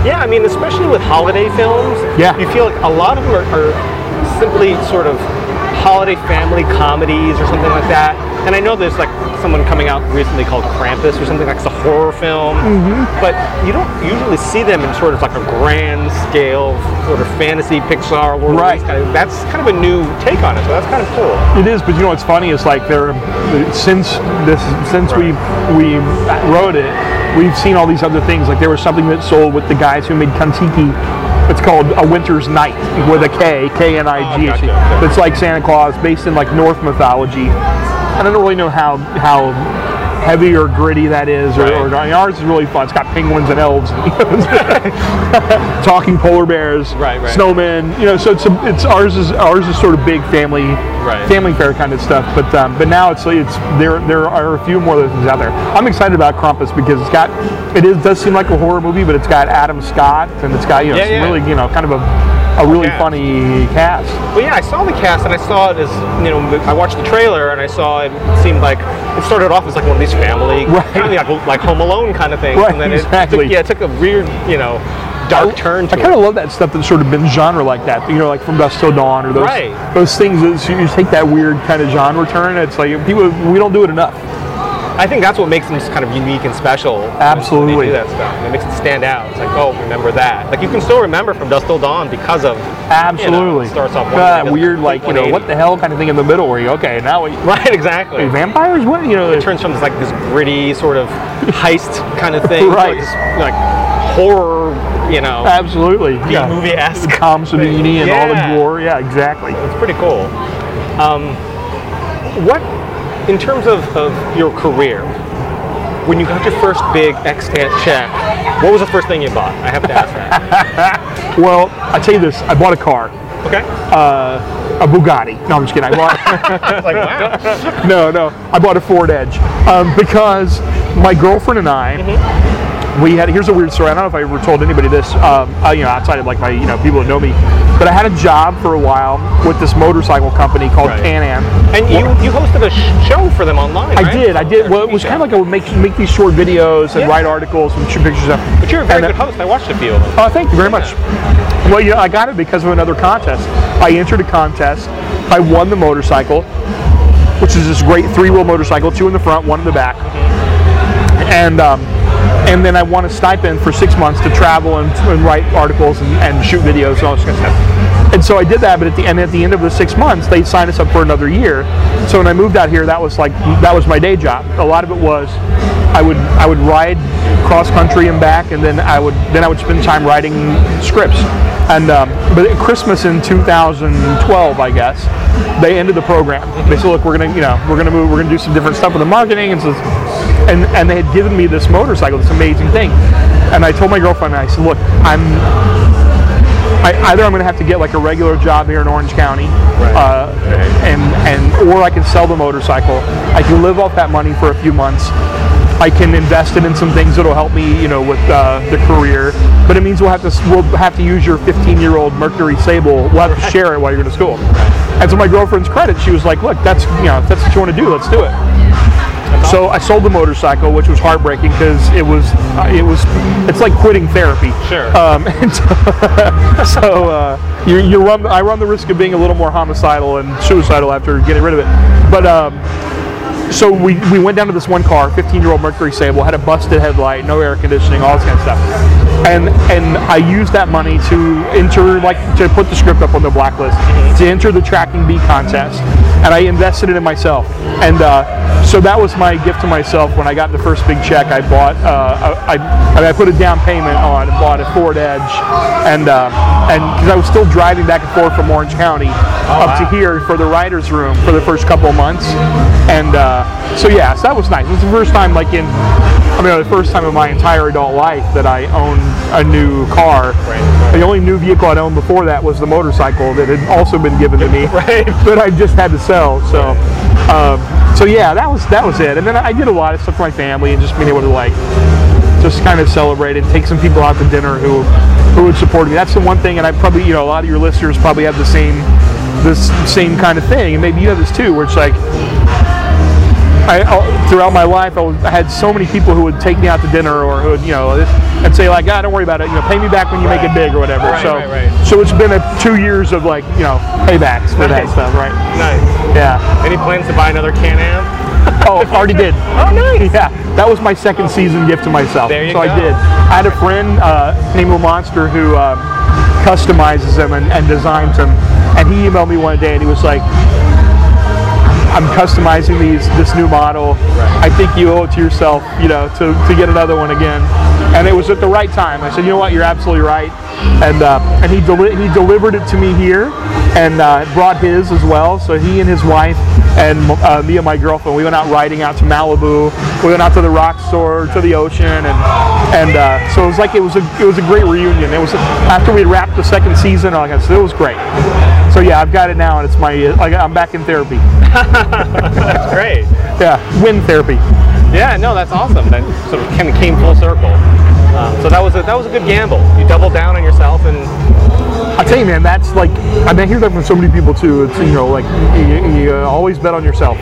S1: Yeah, I mean, especially with holiday films,
S2: Yeah.
S1: you feel like a lot of them are, are simply sort of holiday family comedies or something like that. And I know there's like someone coming out recently called Krampus or something like it's a horror film,
S2: Mm-hmm.
S1: but you don't usually see them in sort of like a grand scale sort of fantasy Pixar world.
S2: Right.
S1: Kind of, that's kind of a new take on it, so that's kind of cool.
S2: It is, but you know what's funny is like there since this since we we wrote it, we've seen all these other things. Like there was something that sold with the guys who made Kon-Tiki. It's called A Winter's Night with a K, K N I G H.
S1: Oh.
S2: It's like Santa Claus based in like Norse mythology. I don't really know how how heavy or gritty that is, or,
S1: Right.
S2: or I mean, ours is really fun. It's got penguins and elves, talking polar bears,
S1: Right, right.
S2: snowmen. You know, so it's a, it's ours is ours is sort of big family
S1: Right.
S2: family fair kind of stuff. But um, but now it's it's there there are a few more of those things out there. I'm excited about Krampus because it's got it is does seem like a horror movie, but it's got Adam Scott and it's got you know
S1: Yeah, yeah.
S2: really you know kind of a a really
S1: cast.
S2: funny cast.
S1: Well, yeah, I saw the cast and I saw it as you know. I watched the trailer and I saw it seemed like it started off as like one of these family,
S2: Right.
S1: kind of like, like Home Alone kind of thing,
S2: Right,
S1: and then
S2: exactly.
S1: it took, yeah, it took a weird, you know, dark turn to
S2: I kind of love that stuff that's sort of been genre like that. You know, like From Dusk Till Dawn or those
S1: Right.
S2: those things that you take that weird kind of genre turn. It's like people we don't do it enough.
S1: I think that's what makes them kind of unique and special.
S2: Absolutely.
S1: when they do that stuff. It makes it stand out. It's like, oh, remember that. Like you can still remember from Dusk Till Dawn because of
S2: Absolutely.
S1: You know, it starts off one
S2: that weird like you know what the hell kind of thing in the middle where you okay now we
S1: Right, exactly.
S2: Vampires what you know
S1: It turns from this like this gritty sort of heist kind of thing
S2: Right.
S1: to like this like horror, you know,
S2: absolutely yeah.
S1: movie esque.
S2: Tom Savini and all the gore yeah exactly.
S1: It's pretty cool. Um, what, in terms of, of your career, when you got your first big Extant check, what was the first thing you bought? I have to ask that.
S2: Well, I tell you this, I bought a car,
S1: Okay.
S2: uh, a Bugatti. No, I'm just kidding. I bought.
S1: like wow.
S2: no, no. I bought a Ford Edge um, because my girlfriend and I. We had here's a weird story. I don't know if I ever told anybody this, um, uh, you know, outside of like my you know people that know me. But I had a job for a while with this motorcycle company called
S1: Right.
S2: Can-Am.
S1: And you you hosted a sh- show for them online.
S2: I
S1: right?
S2: did, I did. Well, it was kind of like I would make make these short videos and
S1: Yeah.
S2: write articles and shoot pictures of.
S1: But you're a very
S2: and,
S1: good
S2: uh,
S1: host. I watched a few of them.
S2: Oh, thank you very much. Well, you know, I got it because of another contest. I entered a contest. I won the motorcycle, which is this great three-wheel motorcycle, two in the front, one in the back, and um, and then I won a stipend for six months to travel and, and write articles and, and shoot videos and all this kind of stuff. And so I did that, but at the end at the end of the six months, they signed us up for another year. So when I moved out here, that was like that was my day job. A lot of it was I would I would ride cross country and back, and then I would then I would spend time writing scripts. And um, but at Christmas in 2012, I guess, they ended the program. They said, "Look, we're gonna you know we're gonna move, we're gonna do some different stuff with the marketing." And so, and and they had given me this motorcycle, this amazing thing. And I told my girlfriend, I said, "Look, I'm I, either I'm going to have to get like a regular job here in Orange County, uh, and and or I can sell the motorcycle. I can live off that money for a few months. I can invest it in some things that'll help me, you know, with uh, the career. But it means we'll have to we'll have to use your 15-year-old Mercury Sable. We'll have to share it while you're going to school. And to my girlfriend's credit, she was like, "Look, that's you know, if that's what you want to do, let's do it." So I sold the motorcycle, which was heartbreaking because it was uh, it was it's like quitting therapy.
S1: Sure.
S2: Um, and so so, uh, you, you run I run the risk of being a little more homicidal and suicidal after getting rid of it. But um, so we, we went down to this one car, 15 year old Mercury Sable, had a busted headlight, no air conditioning, all this kind of stuff. And and I used that money to enter like to put the script up on the blacklist, to enter the Tracking Board contest, and I invested it in myself. And uh, so that was my gift to myself when I got the first big check. I bought uh, I, I, I put a down payment on and bought a Ford Edge, and uh, and because I was still driving back and forth from Orange County up to here for the writers' room for the first couple of months, and uh, so yeah, so that was nice. It was the first time, like in, I mean, the first time in my entire adult life that I owned a new car.
S1: right.
S2: The only new vehicle I'd owned before that was the motorcycle that had also been given to me,
S1: Right.
S2: that I just had to sell. So, um, so yeah, that was that was it. And then I did a lot of stuff for my family and just being able to like just kind of celebrate and take some people out to dinner who who would support me. That's the one thing, and I probably you know a lot of your listeners probably have the same this same kind of thing, and maybe you have this too, where it's like. I, throughout my life, I, was, I had so many people who would take me out to dinner, or who would, you know, and say like, "Ah, don't worry about it. You know, pay me back when you make it big, or whatever."
S1: Right,
S2: so,
S1: right, right.
S2: so it's been a two years of like, you know, paybacks for that stuff, right?
S1: Nice.
S2: Yeah.
S1: Any plans to buy another Can-Am?
S2: Oh, I already did.
S1: Oh, nice.
S2: Yeah, that was my second season gift to myself.
S1: There you
S2: so I did. I had a friend uh, named Monster who um, customizes them and, and designs them, and he emailed me one day and he was like, "I'm customizing these this new model. I think you owe it to yourself, you know, to, to get another one again." and it was at the right time. I said, you know what, you're absolutely right, and uh, and he deli- he delivered it to me here, and uh, brought his as well. So he and his wife and uh, me and my girlfriend, we went out riding out to Malibu. We went out to the rock store, to the ocean, and and uh, so it was like it was a it was a great reunion. It was after we wrapped the second season, like I said, it was great. Yeah, I've got it now, and it's my like I'm back in therapy.
S1: That's great.
S2: Yeah, win therapy.
S1: Yeah, no, that's awesome. That sort of kind of came full circle. Um, so that was a, that was a good gamble. You doubled down on yourself, and
S2: I tell you, man, that's like I, mean, I hear that from so many people too. It's you know like you, you uh, always bet on yourself.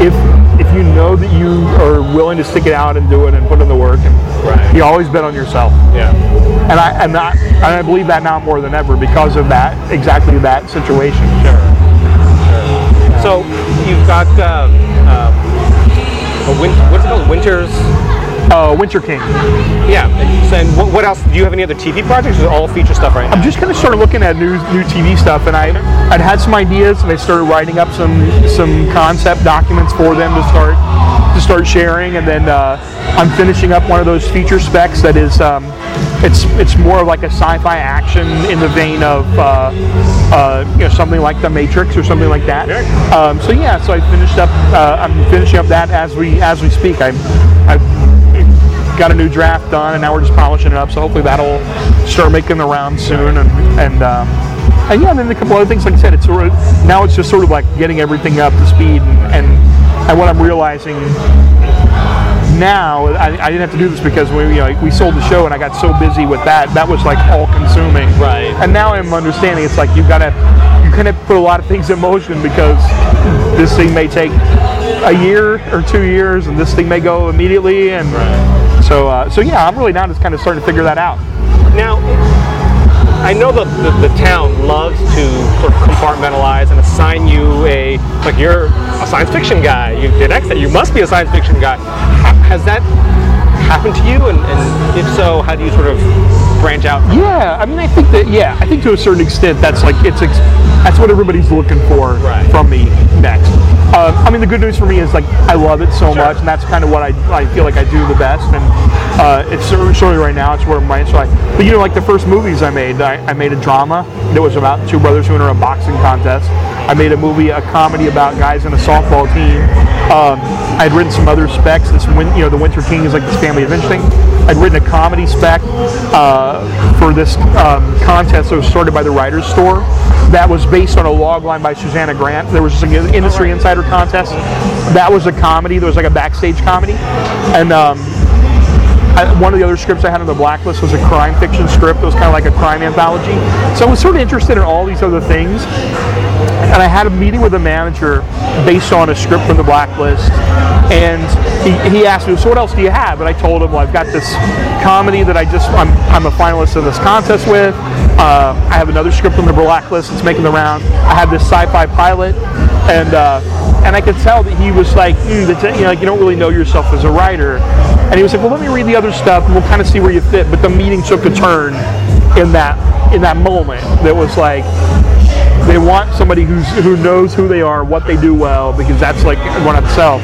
S2: If you know that you are willing to stick it out and do it and put in the work, and
S1: Right.
S2: you always bet on yourself.
S1: yeah,
S2: And I and I and I believe that now more than ever because of that exactly that situation.
S1: sure, sure. So you've got um, a win- what's it called? Winters.
S2: Uh, Winter King.
S1: Yeah. And, what, what else? Do you have any other TV projects? Or is it all feature stuff right now?
S2: I'm just kind of started looking at new new TV stuff, and I I'd had some ideas, and I started writing up some some concept documents for them to start to start sharing, and then uh, I'm finishing up one of those feature specs that is um, it's it's more of like a sci-fi action in the vein of uh, uh, you know something like The Matrix or something like that. Um, so yeah, so I finished up. Uh, I'm finishing up that as we as we speak. I I've got a new draft done, and now we're just polishing it up. So hopefully that'll start making the rounds soon. And and um, and yeah, and then a couple other things. Like I said, it's sort of now it's just sort of like getting everything up to speed, and and, and what I'm realizing now, I, I didn't have to do this because we you know we sold the show, and I got so busy with that. That was like all consuming.
S1: Right.
S2: And now I'm understanding it's like you've got to you kind of put a lot of things in motion because this thing may take a year or two years, and this thing may go immediately, and so uh, so yeah, I'm really now just kind of starting to figure that out.
S1: Now, I know the, the, the town loves to sort of compartmentalize and assign you a like you're a science fiction guy. You did X. You must be a science fiction guy. Has that happened to you? And, and if so, how do you sort of branch out?
S2: Yeah, I mean, I think that yeah, I think to a certain extent that's like it's ex- that's what everybody's looking for
S1: Right.
S2: from me next. Uh, I mean, the good news for me is like I love it so
S1: Sure.
S2: much, and that's kind of what I, I feel like I do the best. And uh, it's cer- certainly right now it's where my so I, but you know, like the first movies I made, I, I made a drama that was about two brothers who enter a boxing contest. I made a movie, a comedy about guys in a softball team. Um, I'd written some other specs. This, win, you know, the Winter King is like this family adventure thing. I'd written a comedy spec uh, for this um, contest that was started by the Writers Store. That was based on a log line by Susanna Grant. There was an industry insider contest. That was a comedy. There was like a backstage comedy, and um, I, one of the other scripts I had on the blacklist was a crime fiction script. It was kind of like a crime anthology. So I was sort of interested in all these other things. And I had a meeting with a manager based on a script from the blacklist. And he, he asked me, so what else do you have? And I told him, well, I've got this comedy that I just, I'm, I'm a finalist in this contest with. Uh, I have another script from the blacklist that's making the round. I have this sci-fi pilot. And, uh, and I could tell that he was like, mm, you know, like you don't really know yourself as a writer. And he was like, well, let me read the other stuff, and we'll kind of see where you fit. But the meeting took a turn in that in that moment. That was like they want somebody who's who knows who they are, what they do well, because that's like one itself.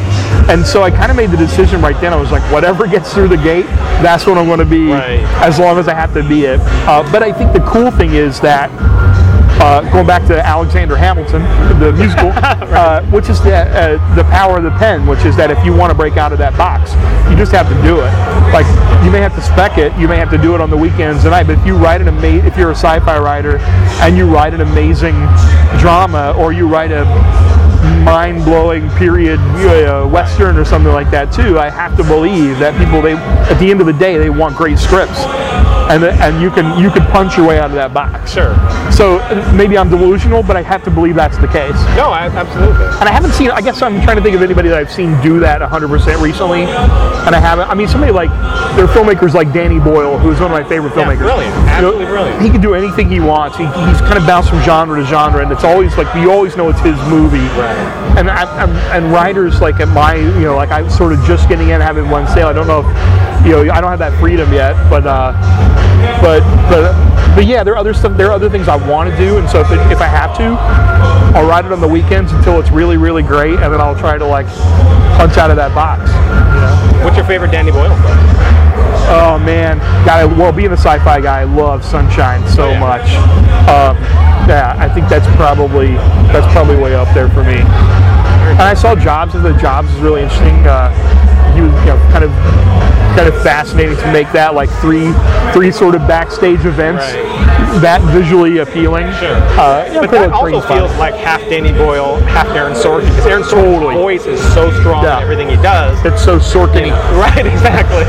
S2: And so I kind of made the decision right then. I was like, whatever gets through the gate, that's what I'm going to be,
S1: Right.
S2: as long as I have to be it. Uh, but I think the cool thing is that uh, going back to Alexander Hamilton, the musical, uh, which is the, uh, the power of the pen, which is that if you want to break out of that box, you just have to do it. Like you may have to spec it, you may have to do it on the weekends and night, but if you write an amazing, if you're a sci-fi writer and you write an amazing drama or you write a mind-blowing period uh, western or something like that too, I have to believe that people they at the end of the day they want great scripts. And, and you can you can punch your way out of that box.
S1: Sure.
S2: So maybe I'm delusional, but I have to believe that's the case.
S1: No, I, absolutely.
S2: And I haven't seen. I guess I'm trying to think of anybody that I've seen do that 100% recently, and I haven't. I mean, somebody like there are filmmakers like Danny Boyle, who's one of my favorite
S1: Yeah,
S2: filmmakers.
S1: brilliant.
S2: You know,
S1: Absolutely brilliant.
S2: He can do anything he wants. He, he's kind of bounced from genre to genre, and it's always like you always know it's his movie.
S1: Right.
S2: And I, I'm, and writers like at my, you know, like I'm sort of just getting in, having one sale. I don't know if, you know, I don't have that freedom yet, but, uh, but, but, but yeah, there are other stuff. There are other things I want to do, and so if, it, if I have to, I'll write it on the weekends until it's really, really great, and then I'll try to like punch out of that box.
S1: What's your favorite Danny Boyle?
S2: Oh man, guy. Well, being a sci-fi guy, I love Sunshine so
S1: Oh, yeah.
S2: much. Um, yeah, I think that's probably that's probably way up there for me. And I saw Jobs. and The Jobs is really interesting. Uh, he was, you know, kind of kind of fascinating to make that like three three sort of backstage events that visually appealing.
S1: Sure.
S2: Uh, yeah,
S1: But that also
S2: Spring's fun.
S1: feels like half Danny Boyle, half Aaron Sorkin. Because Aaron Sorkin's
S2: Totally.
S1: voice is so strong
S2: Yeah.
S1: in everything he does.
S2: it's so Sorkin,
S1: You know, right, exactly.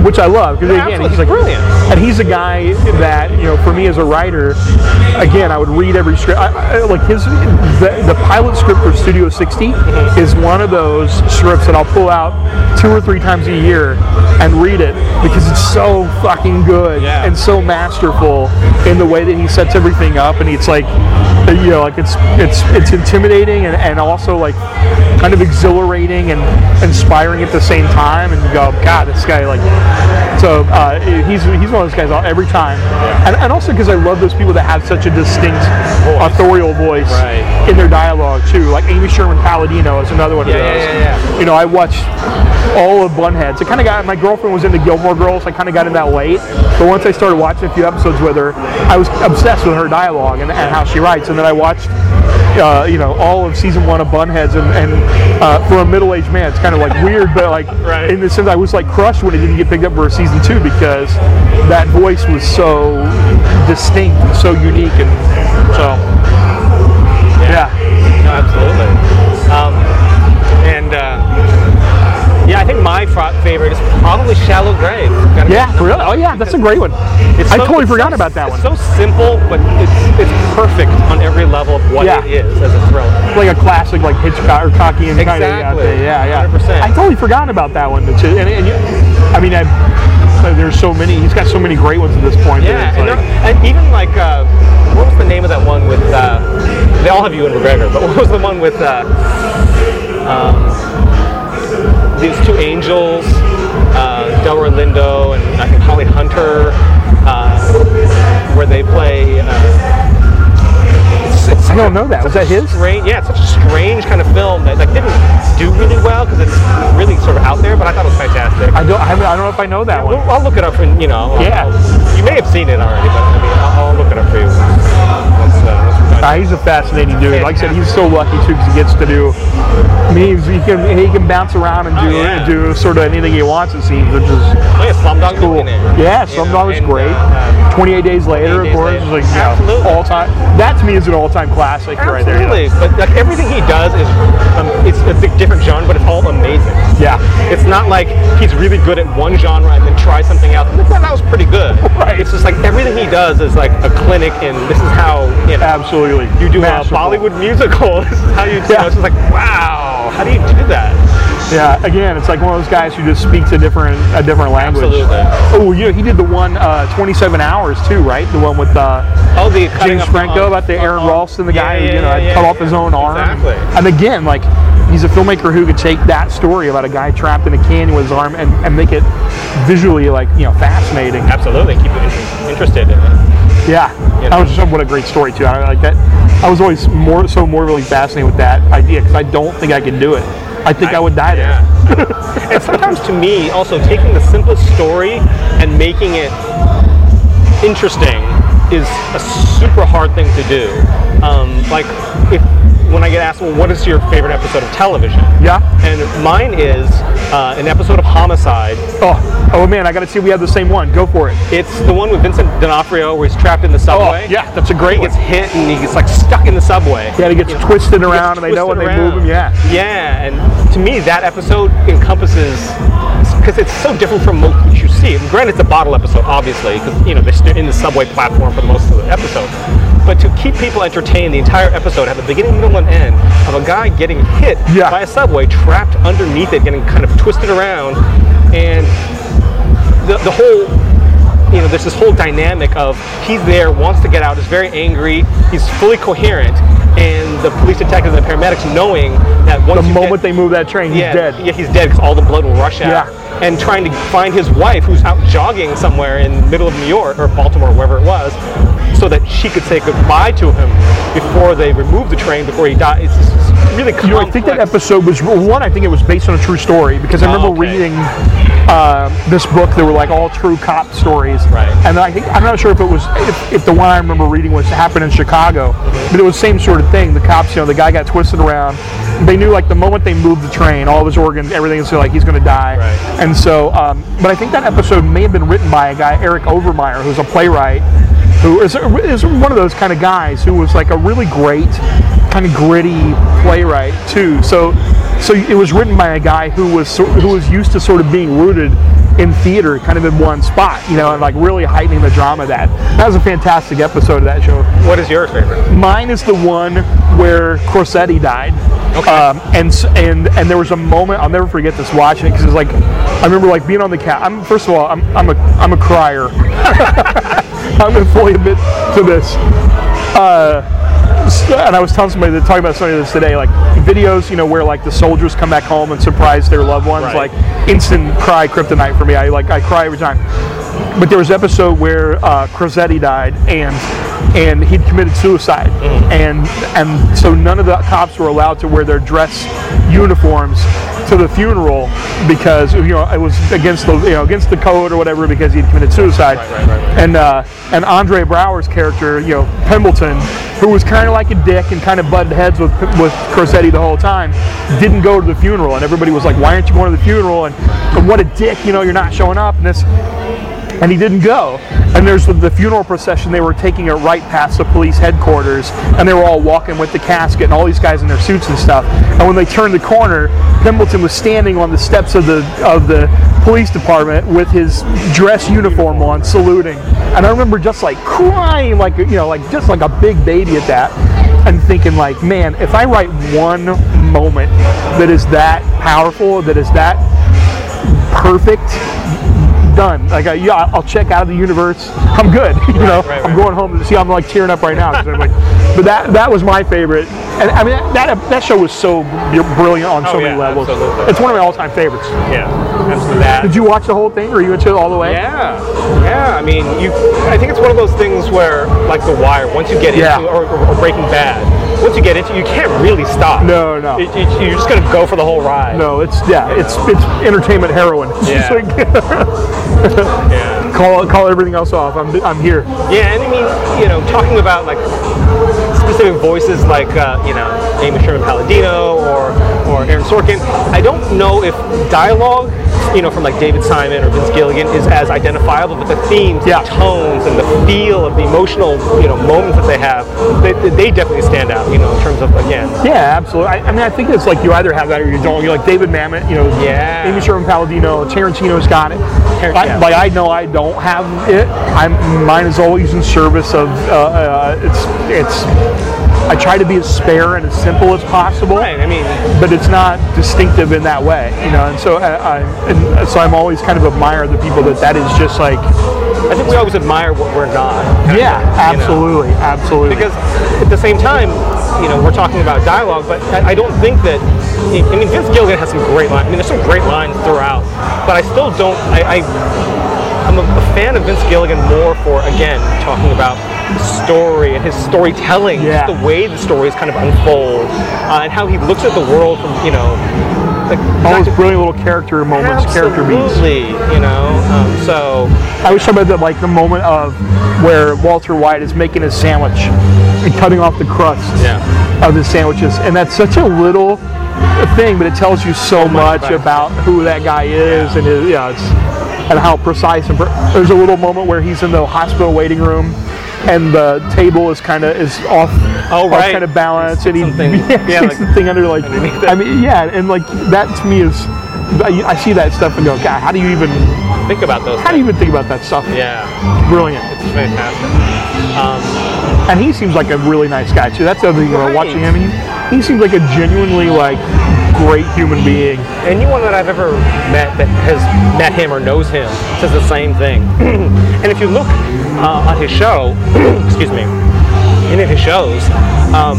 S2: which I love because
S1: Yeah,
S2: again he's like
S1: brilliant.
S2: and he's a guy that you know for me as a writer, again I would read every script. I, I, like his the, the pilot script for Studio 60
S1: Mm-hmm.
S2: is one of those scripts that I'll pull out two or three times a year and read it because it's so fucking good
S1: Yeah.
S2: and so masterful in the way that he sets everything up. And it's like you know like it's it's it's intimidating and, and also like kind of exhilarating and inspiring at the same time. And you go god this guy like so uh, he's he's one of those guys all- every time. And, and also because I love those people that have such a distinct authorial voice
S1: Right.
S2: in their dialogue too. Like Amy Sherman Palladino is another one of
S1: Yeah, yeah,
S2: those.
S1: yeah, yeah.
S2: you know I watched all of Bunheads. I kind of got my girlfriend was into Gilmore Girls I kind of got in that late but once I started watching a few episodes with her I was obsessed with her dialogue and, and how she writes and then I watched uh, you know all of season one of Bunheads and, and uh, for a middle-aged man it's kind of like weird but like
S1: Right.
S2: in the sense I was like crushed when it didn't get picked up for season two because that voice was so distinct and so unique and so yeah,
S1: No, absolutely. Um, yeah, I think my favorite is probably Shallow Grave.
S2: Yeah really oh yeah that's a great one I
S1: so-
S2: totally forgot
S1: so-
S2: about that one.
S1: it's so simple, but it's it's perfect on every level of what
S2: Yeah.
S1: it is as a thriller.
S2: It's like a classic like Hitchcock or Cockian kind of
S1: Exactly.
S2: yeah yeah
S1: 100%.
S2: I totally forgot about that one too and, and you, I mean I, there's so many he's got so many great ones at this point
S1: Yeah, and,
S2: like-
S1: there- and even like uh, what was the name of that one with? Uh, they all have Ewan McGregor, but what was the one with uh, um, these two angels, uh, Delroy Lindo and I think Holly Hunter, uh, where they play. Uh, it's, it's
S2: I don't know that. Was that his?
S1: strange. Yeah, it's such a strange kind of film that like didn't do really well because it's really sort of out there. But I thought it was fantastic.
S2: I don't I, I don't know if I know that
S1: We'll-
S2: one
S1: I'll look it up and you know. I'll-
S2: Yeah.
S1: I'll- you may have seen it already, but I mean, I'll, I'll look it up for you. Uh, once we're done.
S2: Uh, he's a fascinating dude. Like I said, he's so lucky too because he gets to do. I mean, he can he can bounce around and do
S1: Oh, yeah.
S2: do sort of anything he wants. It seems, which is
S1: oh yeah, Slumdog
S2: cool.
S1: Millionaire.
S2: Yeah, Slumdog was great.
S1: uh,
S2: 28 Days Later,
S1: 28
S2: of course, is like
S1: Later.
S2: you know, all time. That to me is an all time classic right there. you know.
S1: Absolutely, but like everything he does is, um, it's a big different genre, but it's all amazing.
S2: Yeah.
S1: It's not like he's really good at one genre and then try something else. That, that was pretty good.
S2: Right.
S1: It's just like everything he does is like a clinic, and this is how you know
S2: Absolutely.
S1: You do a Bollywood musical. This is how you. you
S2: Yeah.
S1: it's just like wow. How do you do that?
S2: Yeah, again, it's like one of those guys who just speaks a different a different language.
S1: Absolutely.
S2: Oh, yeah, he did the one uh, 27 hours too, right? The one with uh,
S1: Oh, the
S2: James Franco about the Aaron
S1: on-
S2: Ralston, the guy
S1: Yeah,
S2: who you know
S1: yeah,
S2: cut off his own arm.
S1: Exactly.
S2: And again, like he's a filmmaker who could take that story about a guy trapped in a canyon with his arm and, and make it visually like you know fascinating.
S1: Absolutely, keep you in- interested in it.
S2: Yeah,
S1: You
S2: that was just what a great story too. I like that. I was always more so more really fascinated with that idea because I don't think I could do it. I think I, would die there.
S1: And sometimes to me, also taking the simplest story and making it interesting is a super hard thing to do. Um, like if when I get asked, well, what is your favorite episode of television?
S2: Yeah.
S1: And mine is uh, an episode of Homicide.
S2: Oh, oh man, I got to see if we have the same one. Go for it.
S1: It's the one with Vincent D'Onofrio where he's trapped in the subway.
S2: Oh, yeah, that's a great
S1: He
S2: one.
S1: gets hit and he gets like stuck in the subway.
S2: Yeah, he gets twisted around, and
S1: gets
S2: they know when they move him. Yeah.
S1: Yeah, and to me, that episode encompasses because it's so different from what you see. And granted, it's a bottle episode, obviously, because you know they're in the subway platform for the most of the episode. But to keep people entertained, the entire episode have the beginning, middle, and end of a guy getting hit
S2: Yeah.
S1: by a subway, trapped underneath it, getting kind of twisted around, and the, the whole you know there's this whole dynamic of he's there wants to get out is very angry he's fully coherent and the police detectives and the paramedics knowing that once
S2: The moment
S1: get,
S2: they move that train, he's dead.
S1: yeah he's dead because all the blood will rush out
S2: Yeah.
S1: and trying to find his wife who's out jogging somewhere in the middle of New York or Baltimore, wherever it was, so that she could say goodbye to him before they removed the train before he died. It's just really complex.
S2: You know, I think that episode was one. I think it was based on a true story because I
S1: Oh,
S2: remember
S1: okay.
S2: reading uh, this book. They were like all true cop stories,
S1: Right.
S2: And I think I'm not sure if it was if, if the one I remember reading was happened in Chicago, but it was the same sort of thing. The cops, you know, the guy got twisted around. They knew like the moment they moved the train, all of his organs, everything was like he's going to die.
S1: Right.
S2: And so, um, but I think that episode may have been written by a guy, Eric Overmyer, who's a playwright who is, is one of those kind of guys who was like a really great, kind of gritty playwright too. So, so it was written by a guy who was who was used to sort of being rooted in theater, kind of in one spot, you know, and like really heightening the drama. Of that that was a fantastic episode of that show.
S1: What is your favorite?
S2: Mine is the one where Crosetti died.
S1: Okay.
S2: Um, and and and there was a moment I'll never forget this watching it because it's like I remember like being on the cat. I'm first of all I'm I'm a I'm a crier. I'm gonna fully admit to this. Uh, and I was telling somebody that talking about something this today, like videos, you know, where like the soldiers come back home and surprise their loved ones,
S1: Right.
S2: like instant cry kryptonite for me. I like I cry every time. But there was an episode where uh, Crosetti died, and and he'd committed suicide, and and so none of the cops were allowed to wear their dress uniforms to the funeral because you know it was against the you know against the code or whatever because he'd committed suicide.
S1: Right, right, right.
S2: And uh, and Andre Braugher's character, you know Pembleton, who was kind of like a dick and kind of butted heads with with Crosetti the whole time, didn't go to the funeral, and everybody was like, "Why aren't you going to the funeral?" And, and what a dick, you know, you're not showing up, and this and he didn't go. And there's the, the funeral procession. They were taking it right past the police headquarters, and they were all walking with the casket and all these guys in their suits and stuff. And when they turned the corner, Pembleton was standing on the steps of the of the police department with his dress uniform on, saluting. And I remember just like crying, like you know, like just like a big baby at that, and thinking like, man, if I write one moment that is that powerful, that is that perfect done like I, yeah i'll check out of the universe i'm good you know
S1: right,
S2: i'm going home to see i'm like tearing up right now like, but that that was my favorite and i mean that that show was so brilliant on so
S1: Oh,
S2: many levels
S1: absolutely.
S2: it's one of my all-time favorites
S1: Yeah, absolutely that.
S2: did you watch the whole thing or you into it all the way
S1: Yeah, yeah. I mean, you. I think it's one of those things where, like The Wire, once you get
S2: Yeah.
S1: into or, or Breaking Bad, once you get into, it, you can't really stop.
S2: No, no.
S1: It, it, you're just gonna go for the whole ride.
S2: no it's yeah it's it's entertainment heroin
S1: Yeah.
S2: like,
S1: Yeah.
S2: call call everything else off i'm, I'm here
S1: Yeah, and I mean, you know, talking about like specific voices like uh, you know Amy Sherman Palladino or or Aaron Sorkin, I don't know if dialogue, you know, from like David Simon or Vince Gilligan is as identifiable, but the themes,
S2: Yeah.
S1: the tones, and the feel of the emotional, you know, moments that they have, they, they definitely stand out. You know, in terms of again,
S2: Yeah, absolutely. I, I mean, I think it's like you either have that or you don't. You're like David Mamet, you know,
S1: Yeah.
S2: Amy Sherman Palladino, Tarantino's got it.
S1: Tar-
S2: I,
S1: yeah.
S2: Like I know I don't have it. I'm mine is always in service of uh, uh, it's it's. I try to be as spare and as simple as possible,
S1: right? I mean,
S2: but it's not distinctive in that way, you know. And so I, I and so I'm always kind of admire the people that that is just like,
S1: I think we always admire what we're not. kind of
S2: yeah,
S1: know?
S2: absolutely, absolutely.
S1: because at the same time, you know, we're talking about dialogue, but I, I don't think that. I mean, Vince Gilligan has some great lines. I mean, there's some great lines throughout, but I still don't. I, I I'm a, a fan of Vince Gilligan more for again talking about story and his storytelling,
S2: Yeah.
S1: just the way the stories kind of unfold, uh, and how he looks at the world from you know. Like,
S2: all those brilliant little character moments, character beats.
S1: Absolutely, you know. Um, so
S2: I was talking about the, like the moment of where Walter White is making his sandwich and cutting off the crust
S1: Yeah.
S2: of his sandwiches, and that's such a little thing, but it tells you so, much
S1: much.
S2: about who that guy is
S1: Yeah.
S2: and his, yeah, it's and how precise and per- there's a little moment where he's in the hospital waiting room. And the table is kind of is off,
S1: Oh,
S2: off
S1: right.
S2: kind of balance, and he
S1: Something-
S2: yeah,
S1: yeah, like
S2: the thing under like. I mean, yeah, and like that to me is, I, I see that stuff and go, God, how do you even,
S1: think about those.
S2: how do you even think about that stuff?
S1: Yeah,
S2: Brilliant.
S1: it's fantastic. Um,
S2: And he seems like a really nice guy too. That's the other thing about
S1: Right.
S2: watching him. He, he seems like a genuinely like great human being.
S1: anyone that I've ever met that has met him or knows him says the same thing. and if you look uh, on his show, excuse me, in his shows, um,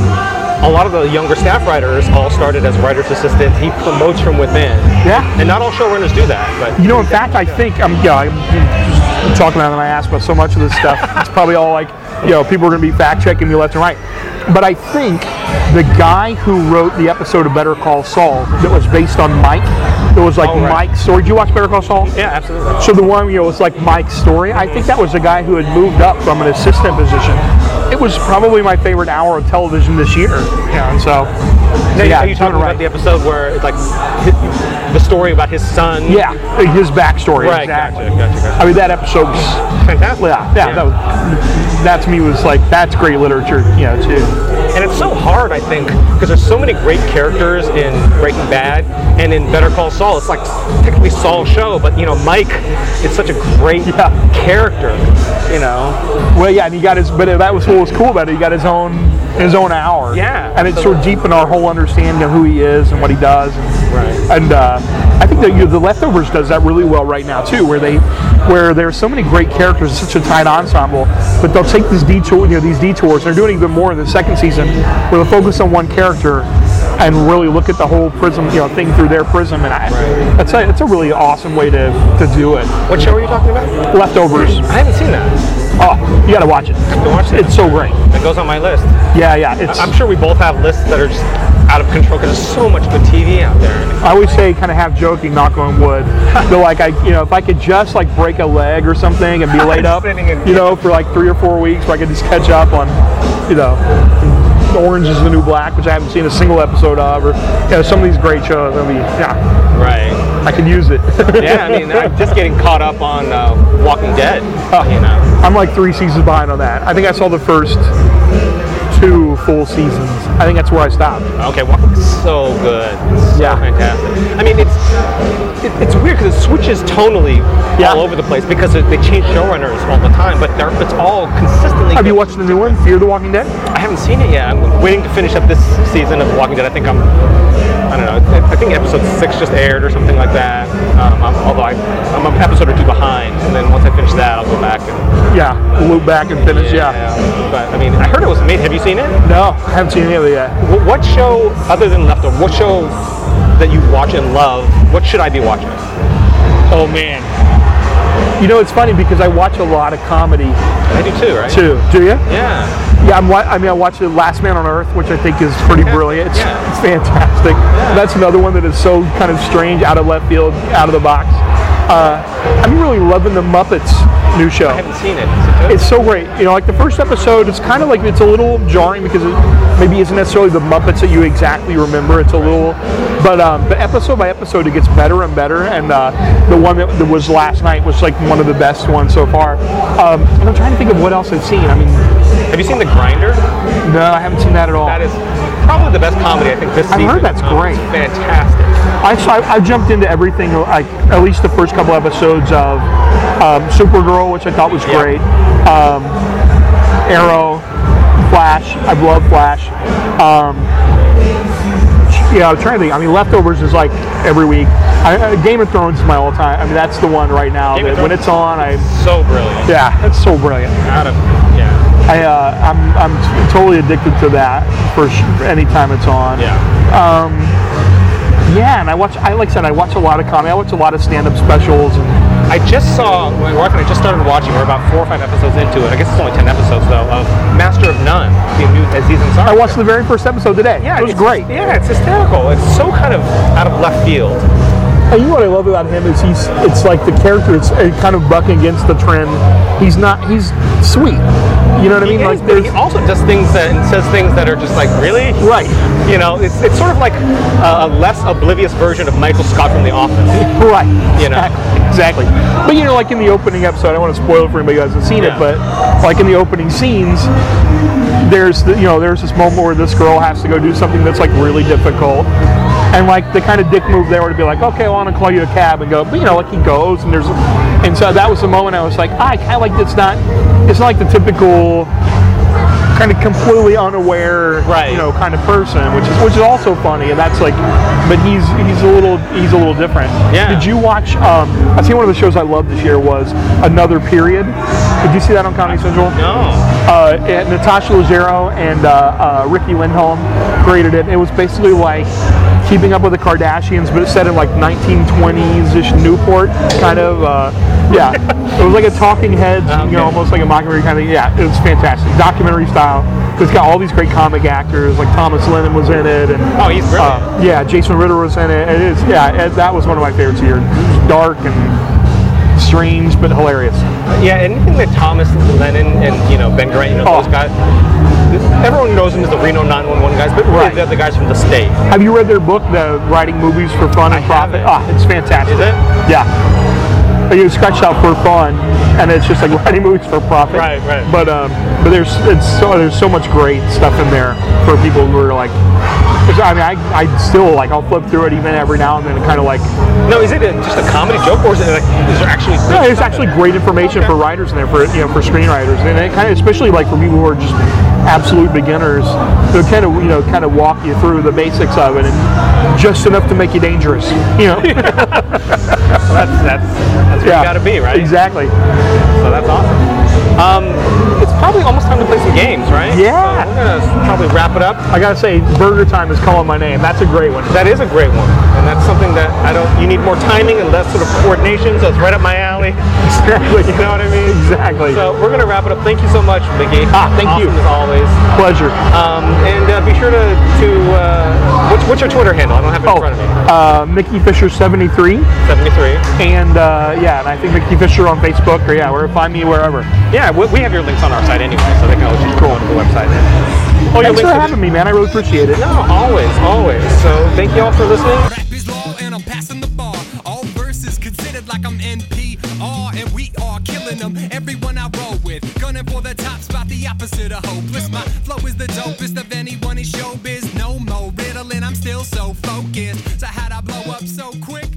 S1: a lot of the younger staff writers all started as writer's assistants. He promotes from within.
S2: Yeah.
S1: And not all showrunners do that, but
S2: You know, in fact, I think I'm, yeah, I'm just talking about it and I ask about so much of this stuff. It's probably all like, you know, people are going to be fact checking me left and right. But I think the guy who wrote the episode of Better Call Saul that was based on Mike, that was like
S1: Oh, right.
S2: Mike's story. Did you watch Better Call Saul?
S1: yeah, absolutely.
S2: So the one, you know, was like Mike's story. I think that was the guy who had moved up from an assistant position. It was probably my favorite hour of television this year. Yeah, and so,
S1: Now,
S2: yeah,
S1: are you talking
S2: it
S1: about
S2: right.
S1: the episode where it's like the story about his son?
S2: Yeah, uh, his backstory.
S1: Right,
S2: exactly.
S1: gotcha, gotcha, gotcha.
S2: I mean, that episode was
S1: Fantastic.
S2: Yeah, yeah, That, was, that to me was like that's great literature, you know, too.
S1: And it's so hard, I think, because there's so many great characters in Breaking Bad and in Better Call Saul. It's like technically Saul's show, but you know, Mike is such a great
S2: Yeah.
S1: character. You know,
S2: Well, yeah, and he got his, but that was what was cool about it. He got his own his own hour.
S1: Yeah,
S2: and it sort of deepened our whole understanding of who he is and what he does. And,
S1: Right.
S2: And uh, I think that you know, the leftovers does that really well right now too, where they where there's so many great characters, such a tight ensemble, but they'll take these detour, you know, these detours. And they're doing even more in the second season, where they'll focus on one character and really look at the whole prism, you know, thing through their prism. And I,
S1: Right.
S2: that's a, it's a really awesome way to, to do it.
S1: what show are you talking about?
S2: Leftovers.
S1: I haven't seen that.
S2: Oh, you gotta watch it.
S1: Have to watch that.
S2: It's so great.
S1: It goes on my list.
S2: Yeah, yeah. It's.
S1: I'm sure we both have lists that are just out of control because there's so much good TV out there.
S2: I always say, kind of half joking, knock on wood. But like I, you know, if I could just like break a leg or something and be laid up, you know, for like three or four weeks, where I could just catch up on, you know, Orange is the New Black, which I haven't seen a single episode of, or you know, some of these great shows. I mean, yeah,
S1: Right.
S2: I could use it.
S1: Yeah, I mean, I'm just getting caught up on uh, Walking Dead.
S2: Oh.
S1: You know.
S2: I'm like three seasons behind on that. I think I saw the first two full seasons. I think that's where I stopped.
S1: Okay, so good. It's so
S2: Yeah.
S1: fantastic. I mean, it's it, it's weird because it switches tonally
S2: Yeah.
S1: all over the place because it, they change showrunners all the time, but they're, it's all consistently.
S2: Have you watched the new one, Fear the Walking Dead?
S1: I haven't seen it yet. I'm waiting to finish up this season of Walking Dead. I think I'm. I don't know. I think episode six just aired or something like that. Um, I'm, although I, I'm an episode or two behind, and then once I finish that, I'll go back and.
S2: Yeah, loop back and finish. Yeah.
S1: But I mean, I heard it was made. Have you seen it?
S2: No, I haven't seen any of it yet.
S1: Wh- What show, other than Leftover, what show that you watch and love, what should I be watching?
S2: Oh man. You know, it's funny because I watch a lot of comedy
S1: I do too, right?
S2: too. Do you?
S1: Yeah.
S2: Yeah, I'm. wa- I mean, I watched The Last Man on Earth, which I think is pretty brilliant. It's,
S1: Yeah.
S2: it's fantastic. That's another one that is so kind of strange, out of left field, out of the box. Uh, I'm really loving the Muppets new show.
S1: I haven't seen it. Is it good?
S2: It's so great. You know, like the first episode, it's kind of like it's a little jarring because it maybe isn't necessarily the Muppets that you exactly remember. It's a little, but um, but episode by episode, it gets better and better. And uh, the one that, that was last night was like one of the best ones so far. Um, and I'm trying to think of what else I've seen. I mean,
S1: Have you seen The Grinder?
S2: no, I haven't seen that at all.
S1: That is probably the best comedy I think this season.
S2: I've
S1: season.
S2: heard that's
S1: Um,
S2: great.
S1: Fantastic.
S2: I, so I, I jumped into everything, like at least the first couple episodes of um, Supergirl, which I thought was
S1: Yeah.
S2: great. Um, Arrow, Flash. I love Flash. Um, yeah, I'm trying to think. I mean, Leftovers is like every week. I, uh, Game of Thrones is my all-time. I mean, that's the one right now. That when it's on, I
S1: So brilliant.
S2: yeah, it's so brilliant.
S1: Out of yeah.
S2: I uh, I'm I'm t- totally addicted to that for sh- anytime it's on.
S1: Yeah.
S2: Yeah, and I watch. I like I said, I watch a lot of comedy. I watch a lot of stand-up specials. And
S1: I just saw my wife and I just started watching. We're about four or five episodes into it. I guess it's only ten episodes though. Of Master of None, the new Aziz Ansari.
S2: I watched the very first episode today.
S1: Yeah,
S2: it was great.
S1: Yeah, it's hysterical. It's so kind of out of left field.
S2: And you know what I love about him is he's. It's like the character. It's kind of bucking against the trend. He's not. He's sweet. You know what I mean?
S1: He
S2: like
S1: but he also does things that and says things that are just like really.
S2: right.
S1: You know, it's, it's sort of like a, a less oblivious version of Michael Scott from The Office.
S2: Right.
S1: You know.
S2: Exactly. But you know, like in the opening episode, I don't want to spoil it for anybody who hasn't seen
S1: Yeah.
S2: it, but like in the opening scenes, there's the, you know there's this moment where this girl has to go do something that's like really difficult, and like the kind of dick move there would be like, okay, well, I want to call you a cab and go, but you know, like he goes and there's, and so that was the moment I was like, I kind of like it's not, it's not like the typical kind of completely unaware,
S1: Right.
S2: you know, kind of person, which is which is also funny, and that's like, but he's he's a little he's a little different.
S1: Yeah.
S2: Did you watch? Um, I see one of the shows I loved this year was Another Period. Did you see that on Comedy Central?
S1: No.
S2: uh, Natasha Leggero and uh, uh, Riki Lindhome created it. It was basically like keeping up with the Kardashians, but it's set in like 1920s-ish Newport, kind of. Uh, yeah, it was like a Talking Heads, you know, almost like a mockumentary kind of. Yeah, it was fantastic, documentary style. It's got all these great comic actors, like Thomas Lennon was in it, and
S1: Oh, he's brilliant.
S2: uh, yeah, Jason Ritter was in it. It is, yeah, it, that was one of my favorites here. It was dark and strange, but hilarious.
S1: Yeah, anything that Thomas Lennon and you know Ben Garant, you know
S2: Oh.
S1: those guys. Everyone knows them as the Reno 911 guys, but really
S2: Right.
S1: they're the guys from the state.
S2: Have you read their book, The Writing Movies for Fun and
S1: I
S2: Profit?
S1: haven't.
S2: Ah, it's fantastic.
S1: Is it?
S2: Yeah. But you scratch out for fun, and it's just like writing movies for profit.
S1: Right, right.
S2: But um, but there's it's so there's so much great stuff in there for people who are like I mean, I, I still like I'll flip through it even every now and then, and kind of like.
S1: No, is it a, just a comedy joke, or is it like is there actually?
S2: there's
S1: stuff
S2: actually great information for writers in there for you know for screenwriters, and it kind of especially like for people who are just absolute beginners, they'll kind of you know kind of walk you through the basics of it, and just enough to make you dangerous. You know.
S1: That's that's that's where you got to be, right?
S2: Exactly.
S1: So that's awesome. Um, it's probably almost time to play some games, right?
S2: Yeah.
S1: So we're gonna probably wrap it up.
S2: I gotta say, Burger Time is calling my name. That's a great one.
S1: That is a great one, and that's something that I don't. You need more timing and less sort of coordination, so it's right up my alley.
S2: Exactly.
S1: You know what I mean?
S2: Exactly.
S1: So we're gonna wrap it up. Thank you so much, Mickey.
S2: Ah, thank you.
S1: Awesome As always.
S2: Pleasure.
S1: Um, and uh, be sure to to uh, what's, what's your Twitter handle? I don't have it in
S2: Oh,
S1: front of me.
S2: uh, Mickey Fisher 73,
S1: Seventy three.
S2: and uh, yeah, and I think Mickey Fisher on Facebook, or yeah, or find me wherever.
S1: Yeah, we, we have your links on our site anyway, so they can always just go on the website. Oh, your
S2: Thanks for having me, man. I really appreciate it.
S1: No, always, always. So thank you all for listening.
S3: Rap is law and I'm passing the bar. All verses considered like I'm NPR and we are killing them. Everyone I roll with, gunning for the top spot, the opposite of hopeless. My flow is the dopest of anyone in showbiz. No more riddling, I'm still so focused. So how'd I blow up so quick?